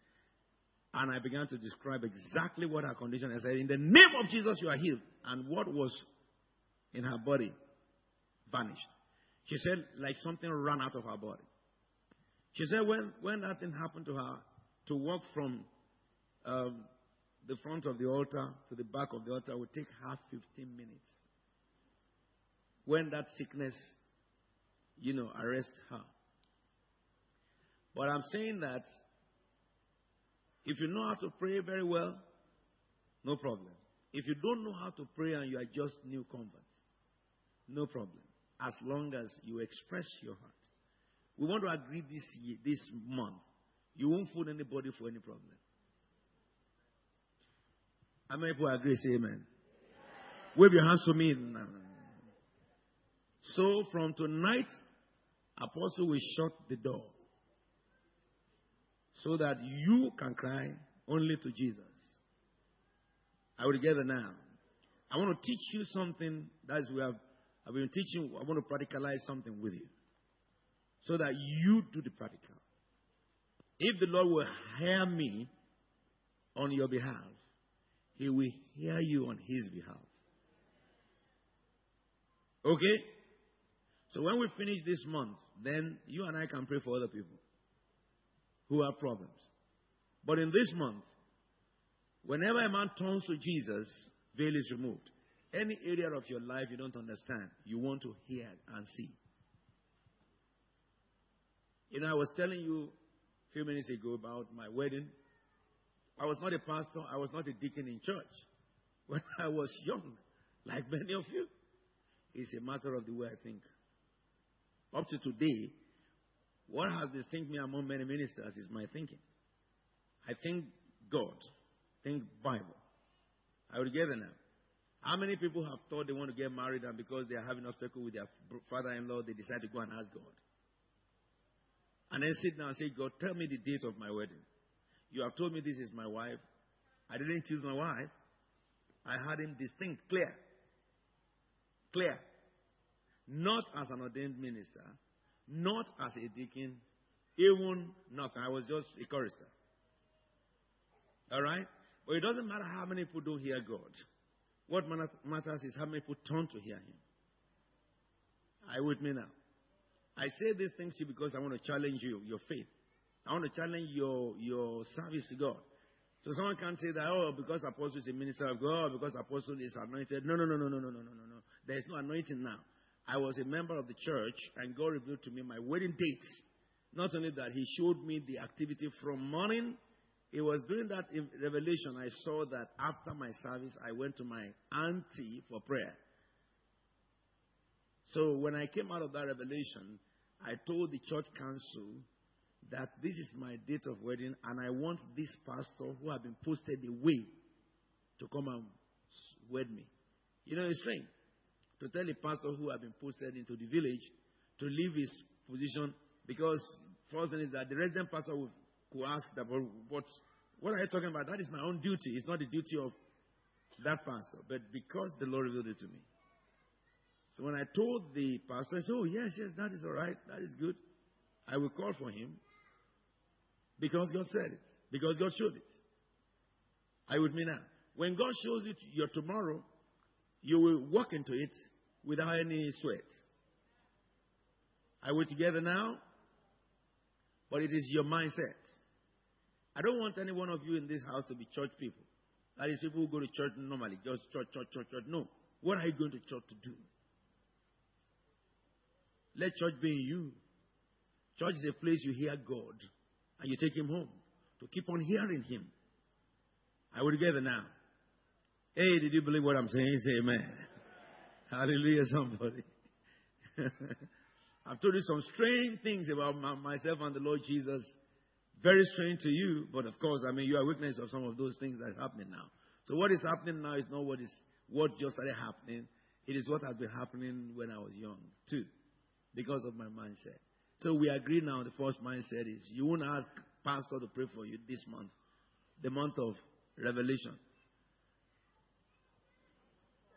Speaker 1: And I began to describe exactly what her condition is. I said, In the name of Jesus, you are healed. And what was in her body vanished. She said, like something ran out of her body. She said, when, when that thing happened to her, to walk from um, the front of the altar to the back of the altar will take half 15 minutes. When that sickness, you know, arrests her. But I'm saying that if you know how to pray very well, no problem. If you don't know how to pray and you are just new converts, no problem as long as you express your heart. We want to agree this year, this month. You won't fool anybody for any problem. How many people agree? Say amen. Wave your hands to me. So from tonight, Apostle will shut the door so that you can cry only to Jesus. Are we together now? I want to teach you something that we have I've been teaching, I want to practicalize something with you so that you do the practical. If the Lord will hear me on your behalf, He will hear you on His behalf. Okay? So when we finish this month, then you and I can pray for other people who have problems. But in this month, whenever a man turns to Jesus, veil is removed. Any area of your life you don't understand, you want to hear and see. You know, I was telling you a few minutes ago about my wedding. I was not a pastor, I was not a deacon in church. <laughs> When I was young, like many of you, it's a matter of the way I think. Up to today, what has distinguished me among many ministers is my thinking. I think God, think Bible. I will get there now. How many people have thought they want to get married and because they are having obstacle with their father-in-law, they decide to go and ask God? And then sit down and say, God, tell me the date of my wedding. You have told me this is my wife. I didn't choose my wife. I had him distinct, clear. Clear. Not as an ordained minister, not as a deacon, even nothing. I was just a chorister. All right? But it doesn't matter how many people don't hear God. What matters is how many people turn to hear Him. Are you with me now? I say these things to you because I want to challenge you, your faith. I want to challenge your, your service to God. So someone can't say that, oh, because apostle is a minister of God, because apostle is anointed. No, no, no, no, no, no, no, no, no, no. There is no anointing now. I was a member of the church, and God revealed to me my wedding dates. Not only that, He showed me the activity from morning. It was during that revelation I saw that after my service, I went to my auntie for prayer. So when I came out of that revelation, I told the church council that this is my date of wedding, and I want this pastor who has been posted away to come and wed me. You know, it's strange to tell a pastor who has been posted into the village to leave his position because first thing is that the resident pastor will, ask that, what, what are you talking about? That is my own duty. It's not the duty of that pastor. But because the Lord revealed it to me. So when I told the pastor, I said, Oh, yes, yes, that is all right. That is good. I will call for him because God said it. Because God showed it. I would mean that. When God shows you your tomorrow, you will walk into it without any sweat. Are we together now? But it is your mindset. I don't want any one of you in this house to be church people. That is, people who go to church normally, just church, church, church, church. No. What are you going to church to do? Let church be in you. Church is a place you hear God and you take Him home to keep on hearing Him. Are we together now? Hey, did you believe what I'm saying? Say amen. <laughs> Hallelujah, somebody. <laughs> I've told you some strange things about my, myself and the Lord Jesus. Very strange to you, but of course, I mean, you are witness of some of those things that's happening now. So what is happening now is not what is what just started happening. It is what has been happening when I was young too, because of my mindset. So we agree now. The first mindset is you won't ask pastor to pray for you this month, the month of revelation,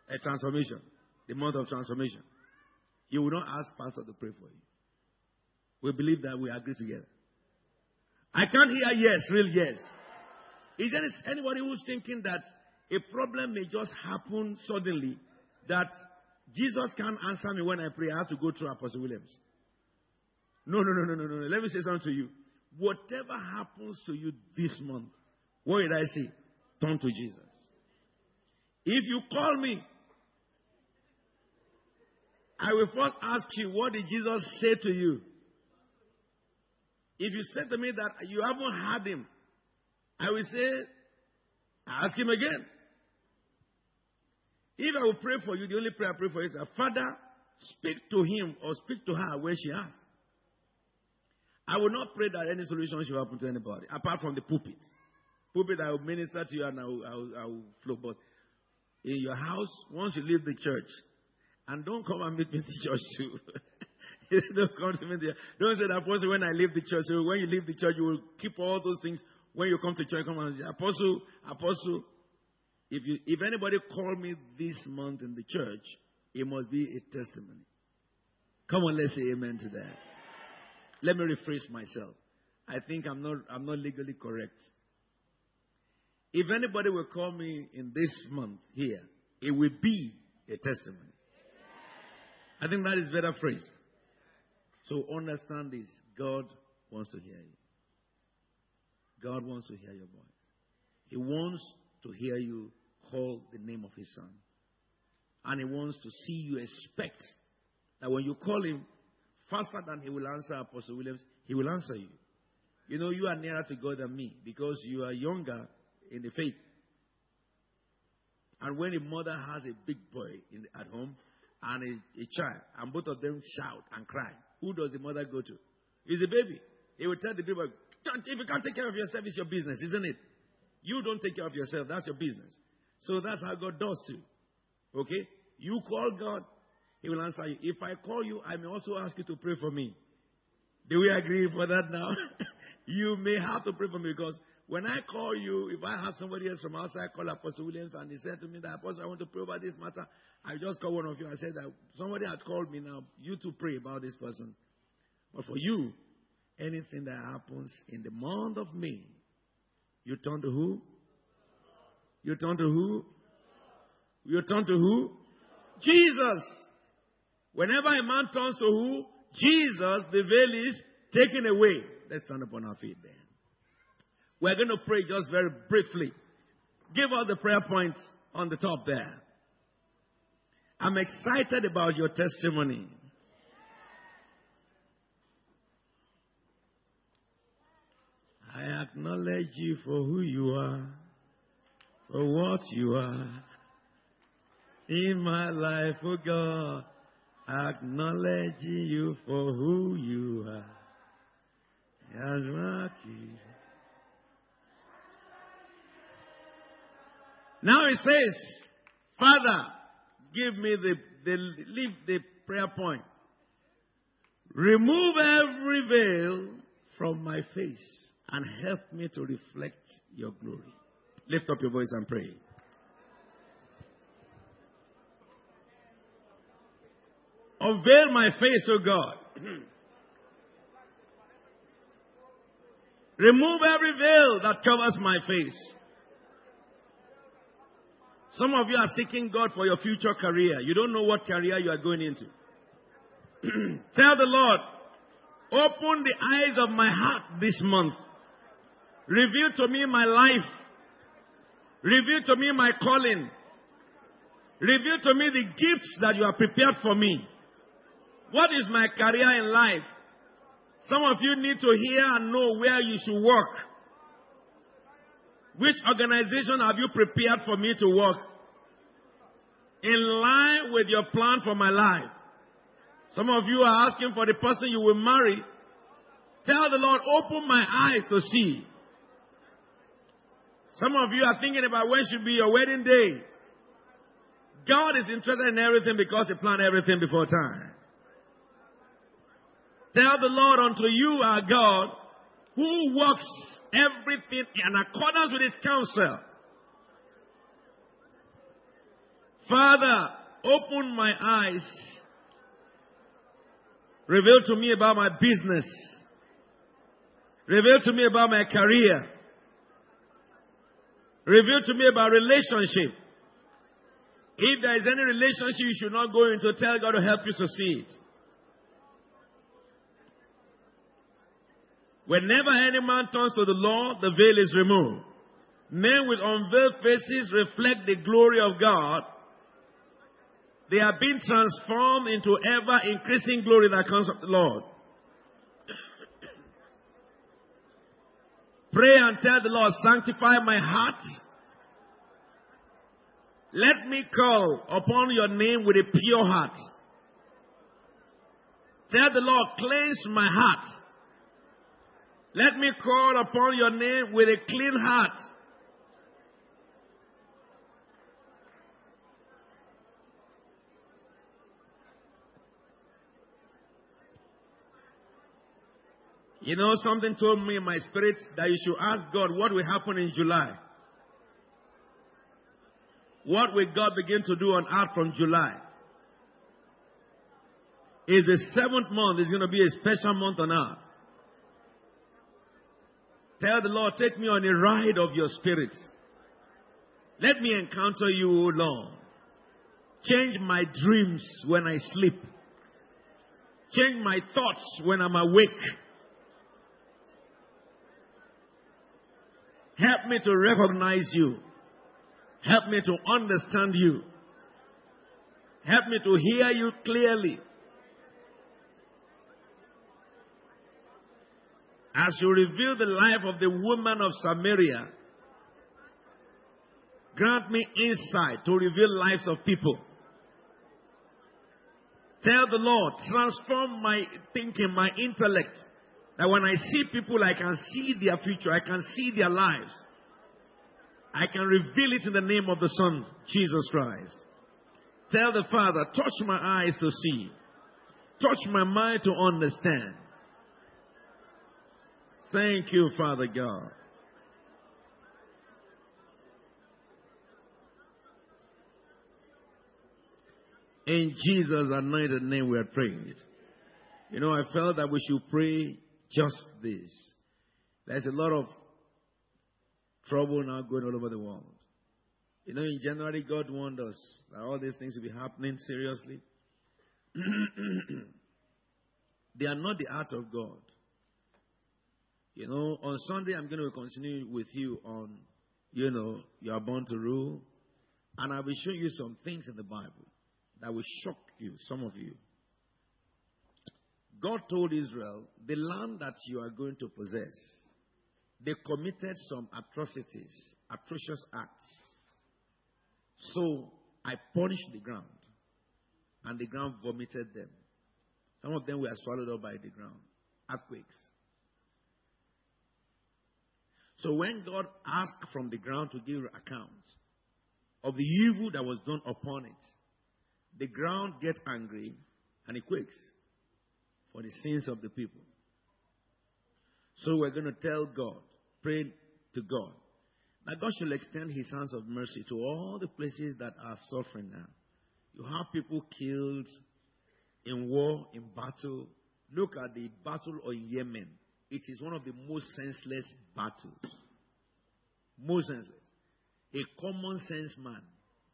Speaker 1: a transformation, the month of transformation. You will not ask pastor to pray for you. We believe that we agree together. I can't hear yes, real yes. Is there anybody who's thinking that a problem may just happen suddenly that Jesus can't answer me when I pray? I have to go through Apostle Williams. No, no, no, no, no, no. Let me say something to you. Whatever happens to you this month, what did I say? Turn to Jesus. If you call me, I will first ask you, what did Jesus say to you? If you said to me that you haven't heard him, I will say, ask him again. If I will pray for you, the only prayer I pray for is that Father, speak to him or speak to her where she asks. I will not pray that any solution should happen to anybody, apart from the pulpit. Pulpit, I will minister to you and I will, I will, I will flow. But in your house, once you leave the church, and don't come and meet me in the church too. <laughs> don't come to me there. Don't say that apostle when I leave the church. So when you leave the church, you will keep all those things. When you come to church, come and say, Apostle, Apostle, if you if anybody call me this month in the church, it must be a testimony. Come on, let's say amen to that. Let me rephrase myself. I think I'm not, I'm not legally correct. If anybody will call me in this month here, it will be a testimony. I think that is better phrase. So understand this. God wants to hear you. God wants to hear your voice. He wants to hear you call the name of His Son. And He wants to see you expect that when you call Him, faster than he will answer Apostle Williams, he will answer you. You know, you are nearer to God than me because you are younger in the faith. And when a mother has a big boy in, at home and a, a, child, and both of them shout and cry, who does the mother go to? It's the baby. He will tell the baby, if you can't take care of yourself, it's your business, isn't it? You don't take care of yourself, that's your business. So that's how God does too. Okay? You call God, he will answer you. If I call you, I may also ask you to pray for me. Do we agree for that now? <laughs> you may have to pray for me because when I call you, if I have somebody else from outside I call Apostle Williams and he said to me that Apostle, I want to pray about this matter, I just call one of you. I said that somebody had called me now, you to pray about this person. But for you, anything that happens in the month of May, you turn to who? You turn to who? You turn to who? Jesus. Whenever a man turns to who? Jesus, the veil is taken away. Let's stand up on our feet then. We're going to pray just very briefly. Give us the prayer points on the top there. I'm excited about your testimony. I acknowledge you for who you are, for what you are. In my life, oh God, acknowledging you for who you are. Now it says, Father, give me the, the leave the prayer point. Remove every veil from my face and help me to reflect your glory. Lift up your voice and pray. Unveil my face, O God. <clears throat> Remove every veil that covers my face. Some of you are seeking God for your future career. You don't know what career you are going into. <clears throat> Tell the Lord, open the eyes of my heart this month. Reveal to me my life. Reveal to me my calling. Reveal to me the gifts that you have prepared for me. What is my career in life? Some of you need to hear and know where you should work. Which organization have you prepared for me to work? In line with your plan for my life. Some of you are asking for the person you will marry. Tell the Lord, open my eyes to see. Some of you are thinking about when should be your wedding day. God is interested in everything because He planned everything before time. Tell the Lord unto you, our God, who works everything in accordance with His counsel. Father, open my eyes. Reveal to me about my business. Reveal to me about my career. Reveal to me about relationship. If there is any relationship you should not go into, tell God to help you succeed. Whenever any man turns to the Lord, the veil is removed. Men with unveiled faces reflect the glory of God. They are being transformed into ever increasing glory that comes from the Lord. <coughs> Pray and tell the Lord, sanctify my heart. Let me call upon your name with a pure heart. Tell the Lord, cleanse my heart. Let me call upon your name with a clean heart. You know, something told me in my spirit that you should ask God what will happen in July. What will God begin to do on earth from July? Is the seventh month is going to be a special month on earth. Tell the Lord, take me on a ride of your spirit. Let me encounter you, O Lord. Change my dreams when I sleep. Change my thoughts when I'm awake. Help me to recognize you. Help me to understand you. Help me to hear you clearly. As you reveal the life of the woman of Samaria, grant me insight to reveal lives of people. Tell the Lord, transform my thinking, my intellect, that when I see people, I can see their future, I can see their lives. I can reveal it in the name of the Son, Jesus Christ. Tell the Father, touch my eyes to see, touch my mind to understand. Thank you, Father God. In Jesus' anointed name, we are praying it. You know, I felt that we should pray just this. There's a lot of trouble now going all over the world. You know, in January, God warned us that all these things will be happening seriously. <clears throat> they are not the art of God. You know, on Sunday, I'm going to continue with you on, you know, you are born to rule. And I will show you some things in the Bible that will shock you, some of you. God told Israel, the land that you are going to possess, they committed some atrocities, atrocious acts. So I punished the ground, and the ground vomited them. Some of them were swallowed up by the ground, earthquakes. So when God asked from the ground to give accounts of the evil that was done upon it, the ground gets angry and it quakes for the sins of the people. So we're going to tell God, pray to God, that God should extend his hands of mercy to all the places that are suffering now. You have people killed in war, in battle. Look at the battle in Yemen. It is one of the most senseless battles. Most senseless. A common sense man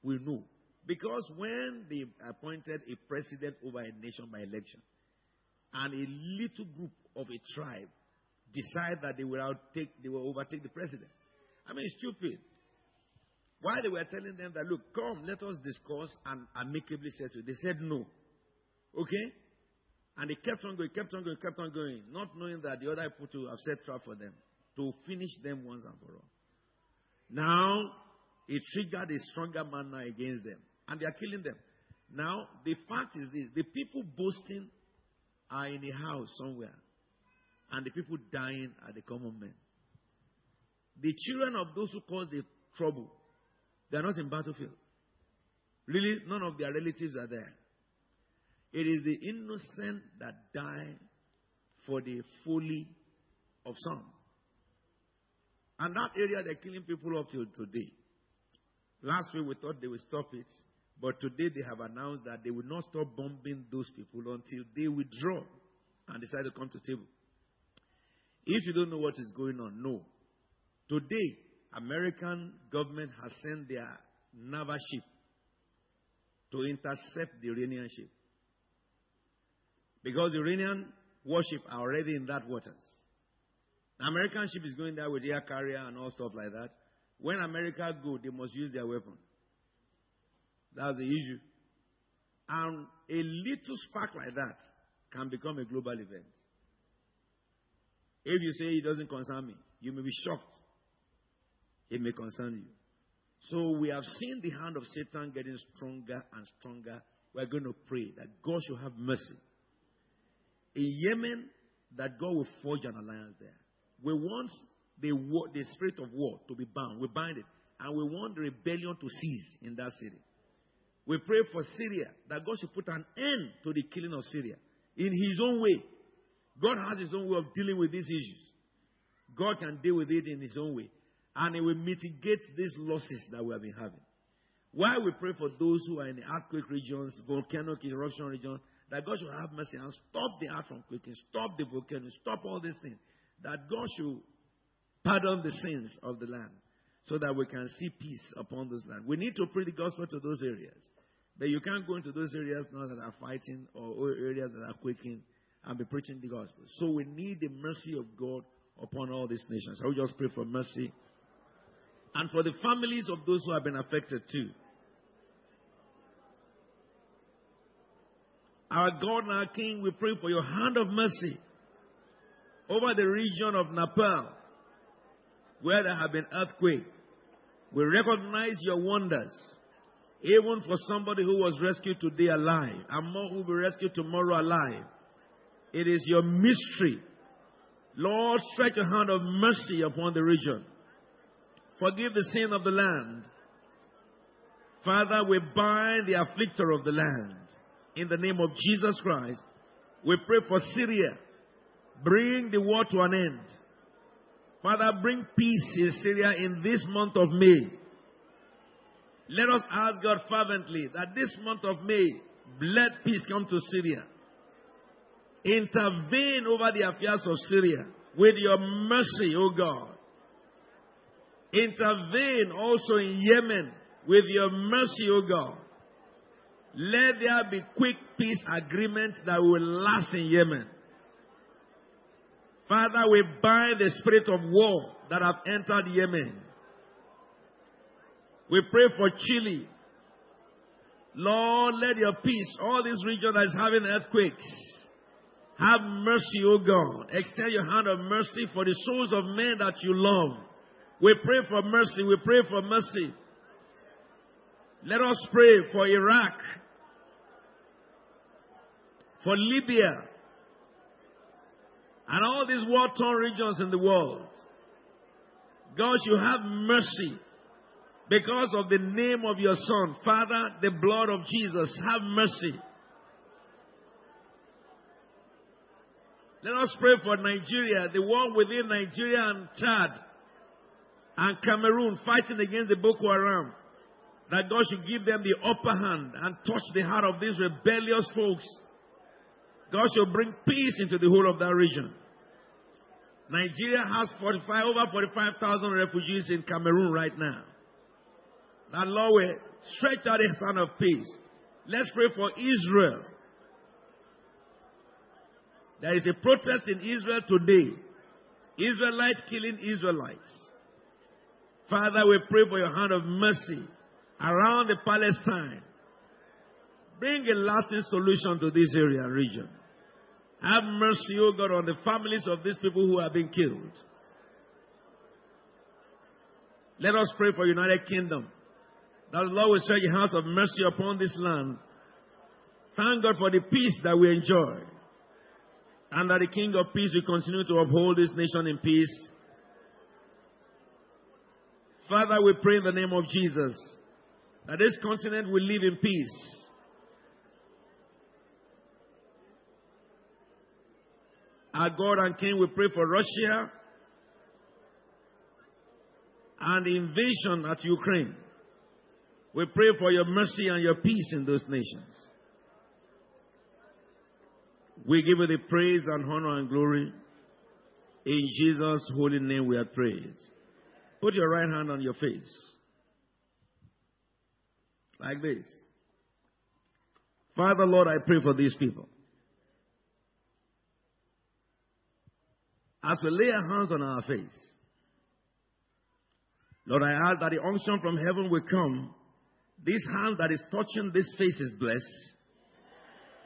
Speaker 1: will know. Because when they appointed a president over a nation by election, and a little group of a tribe decide that they will outtake, they will overtake the president. I mean, stupid. Why they were telling them that, look, come, let us discuss and amicably settle. They said no. Okay? And they kept on going, kept on going, kept on going, not knowing that the other people have set trap for them to finish them once and for all. Now, it triggered a stronger manner against them, and they are killing them. Now, the fact is this the people boasting are in a house somewhere, and the people dying are the common men. The children of those who caused the trouble, they are not in battlefield. Really, none of their relatives are there. It is the innocent that die for the folly of some. And that area, they're killing people up till today. Last week we thought they would stop it, but today they have announced that they will not stop bombing those people until they withdraw and decide to come to table. If you don't know what is going on, no. Today, American government has sent their naval ship to intercept the Iranian ship. Because Iranian warship are already in that waters. The American ship is going there with air carrier and all stuff like that. When America go, they must use their weapon. That's the issue. And a little spark like that can become a global event. If you say it doesn't concern me, you may be shocked. It may concern you. So we have seen the hand of Satan getting stronger and stronger. We're going to pray that God should have mercy. In Yemen, that God will forge an alliance there. We want the, war, the spirit of war to be bound. We bind it. And we want the rebellion to cease in that city. We pray for Syria that God should put an end to the killing of Syria in His own way. God has His own way of dealing with these issues. God can deal with it in His own way. And He will mitigate these losses that we have been having. While we pray for those who are in the earthquake regions, volcanic eruption regions, that God should have mercy and stop the earth from quaking, stop the volcano, stop all these things. That God should pardon the sins of the land so that we can see peace upon this land. We need to preach the gospel to those areas. But you can't go into those areas now that are fighting or areas that are quaking and be preaching the gospel. So we need the mercy of God upon all these nations. I will just pray for mercy. And for the families of those who have been affected too. Our God and our King, we pray for your hand of mercy over the region of Nepal, where there have been earthquakes. We recognize your wonders. Even for somebody who was rescued today alive, and more who will be rescued tomorrow alive. It is your mystery. Lord, stretch a hand of mercy upon the region. Forgive the sin of the land. Father, we bind the afflicter of the land in the name of Jesus Christ. We pray for Syria. Bring the war to an end. Father, bring peace in Syria in this month of May. Let us ask God fervently that this month of May, let peace come to Syria. Intervene over the affairs of Syria with your mercy, O God. Intervene also in Yemen with your mercy, O God, let there be quick peace agreements that will last in Yemen. Father, we bind the spirit of war that have entered Yemen. We pray for Chile. Lord, let your peace, all this region that is having earthquakes, have mercy, O God. Extend your hand of mercy for the souls of men that you love. We pray for mercy. We pray for mercy. Let us pray for Iraq, for Libya, and all these war torn regions in the world. God, you have mercy because of the name of your Son. Father, the blood of Jesus, have mercy. Let us pray for Nigeria, the war within Nigeria and Chad and Cameroon fighting against the Boko Haram. That God should give them the upper hand and touch the heart of these rebellious folks. God should bring peace into the whole of that region. Nigeria has 45, over 45,000 refugees in Cameroon right now. That Lord will stretch out his hand of peace. Let's pray for Israel. There is a protest in Israel today. Israelites killing Israelites. Father, we pray for your hand of mercy around the Palestine. Bring a lasting solution to this area and region. Have mercy, O God, on the families of these people who have been killed. Let us pray for United Kingdom. That the Lord will stretch your hands of mercy upon this land. Thank God for the peace that we enjoy. And that the King of Peace will continue to uphold this nation in peace. Father, we pray in the name of Jesus that this continent will live in peace. Our God and King, we pray for Russia and the invasion at Ukraine. We pray for your mercy and your peace in those nations. We give you the praise and honor and glory. In Jesus' holy name we are praised. Put your right hand on your face. Like this. Father, Lord, I pray for these people. As we lay our hands on our face, Lord, I ask that the unction from heaven will come. This hand that is touching this face is blessed.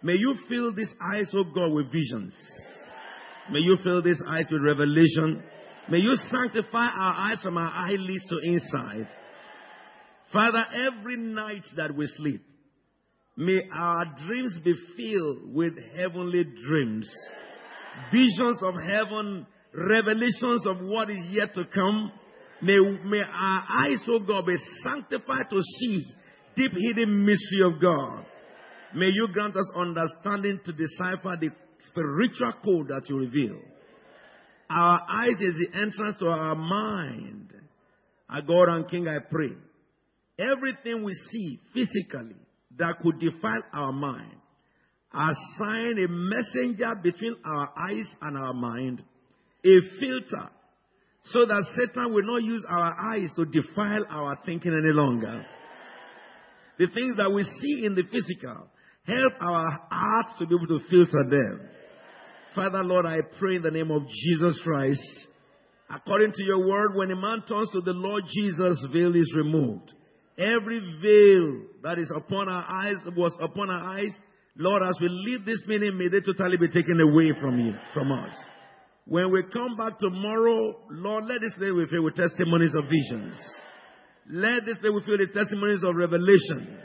Speaker 1: May you fill these eyes, oh God, with visions. May you fill these eyes with revelation. May you sanctify our eyes from our eyelids to inside. Father, every night that we sleep, may our dreams be filled with heavenly dreams. Visions of heaven, revelations of what is yet to come. May, may our eyes, oh God, be sanctified to see deep hidden mystery of God. May you grant us understanding to decipher the spiritual code that you reveal. Our eyes is the entrance to our mind. Our God and King, I pray. Everything we see physically that could defile our mind, assign a messenger between our eyes and our mind, a filter, so that Satan will not use our eyes to defile our thinking any longer. The things that we see in the physical, help our hearts to be able to filter them. Father, Lord, I pray in the name of Jesus Christ. According to your word, when a man turns to the Lord Jesus, veil is removed. Every veil that is upon our eyes was upon our eyes. Lord, as we leave this meeting, may they totally be taken away from you, from us. When we come back tomorrow, Lord, let this day we fill with testimonies of visions. Let this day we fill with testimonies of revelation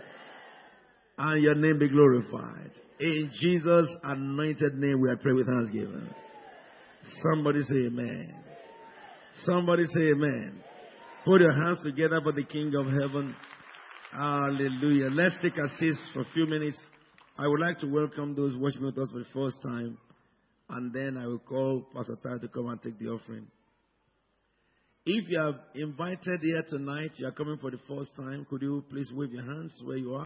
Speaker 1: and your name be glorified. In Jesus' anointed name, we are praying with thanksgiving. Somebody say amen. Somebody say amen. Put your hands together for the King of Heaven. Hallelujah. Let's take a seat for a few minutes. I would like to welcome those watching with us for the first time. And then I will call Pastor Ty to come and take the offering. If you are invited here tonight, you are coming for the first time, could you please wave your hands where you are?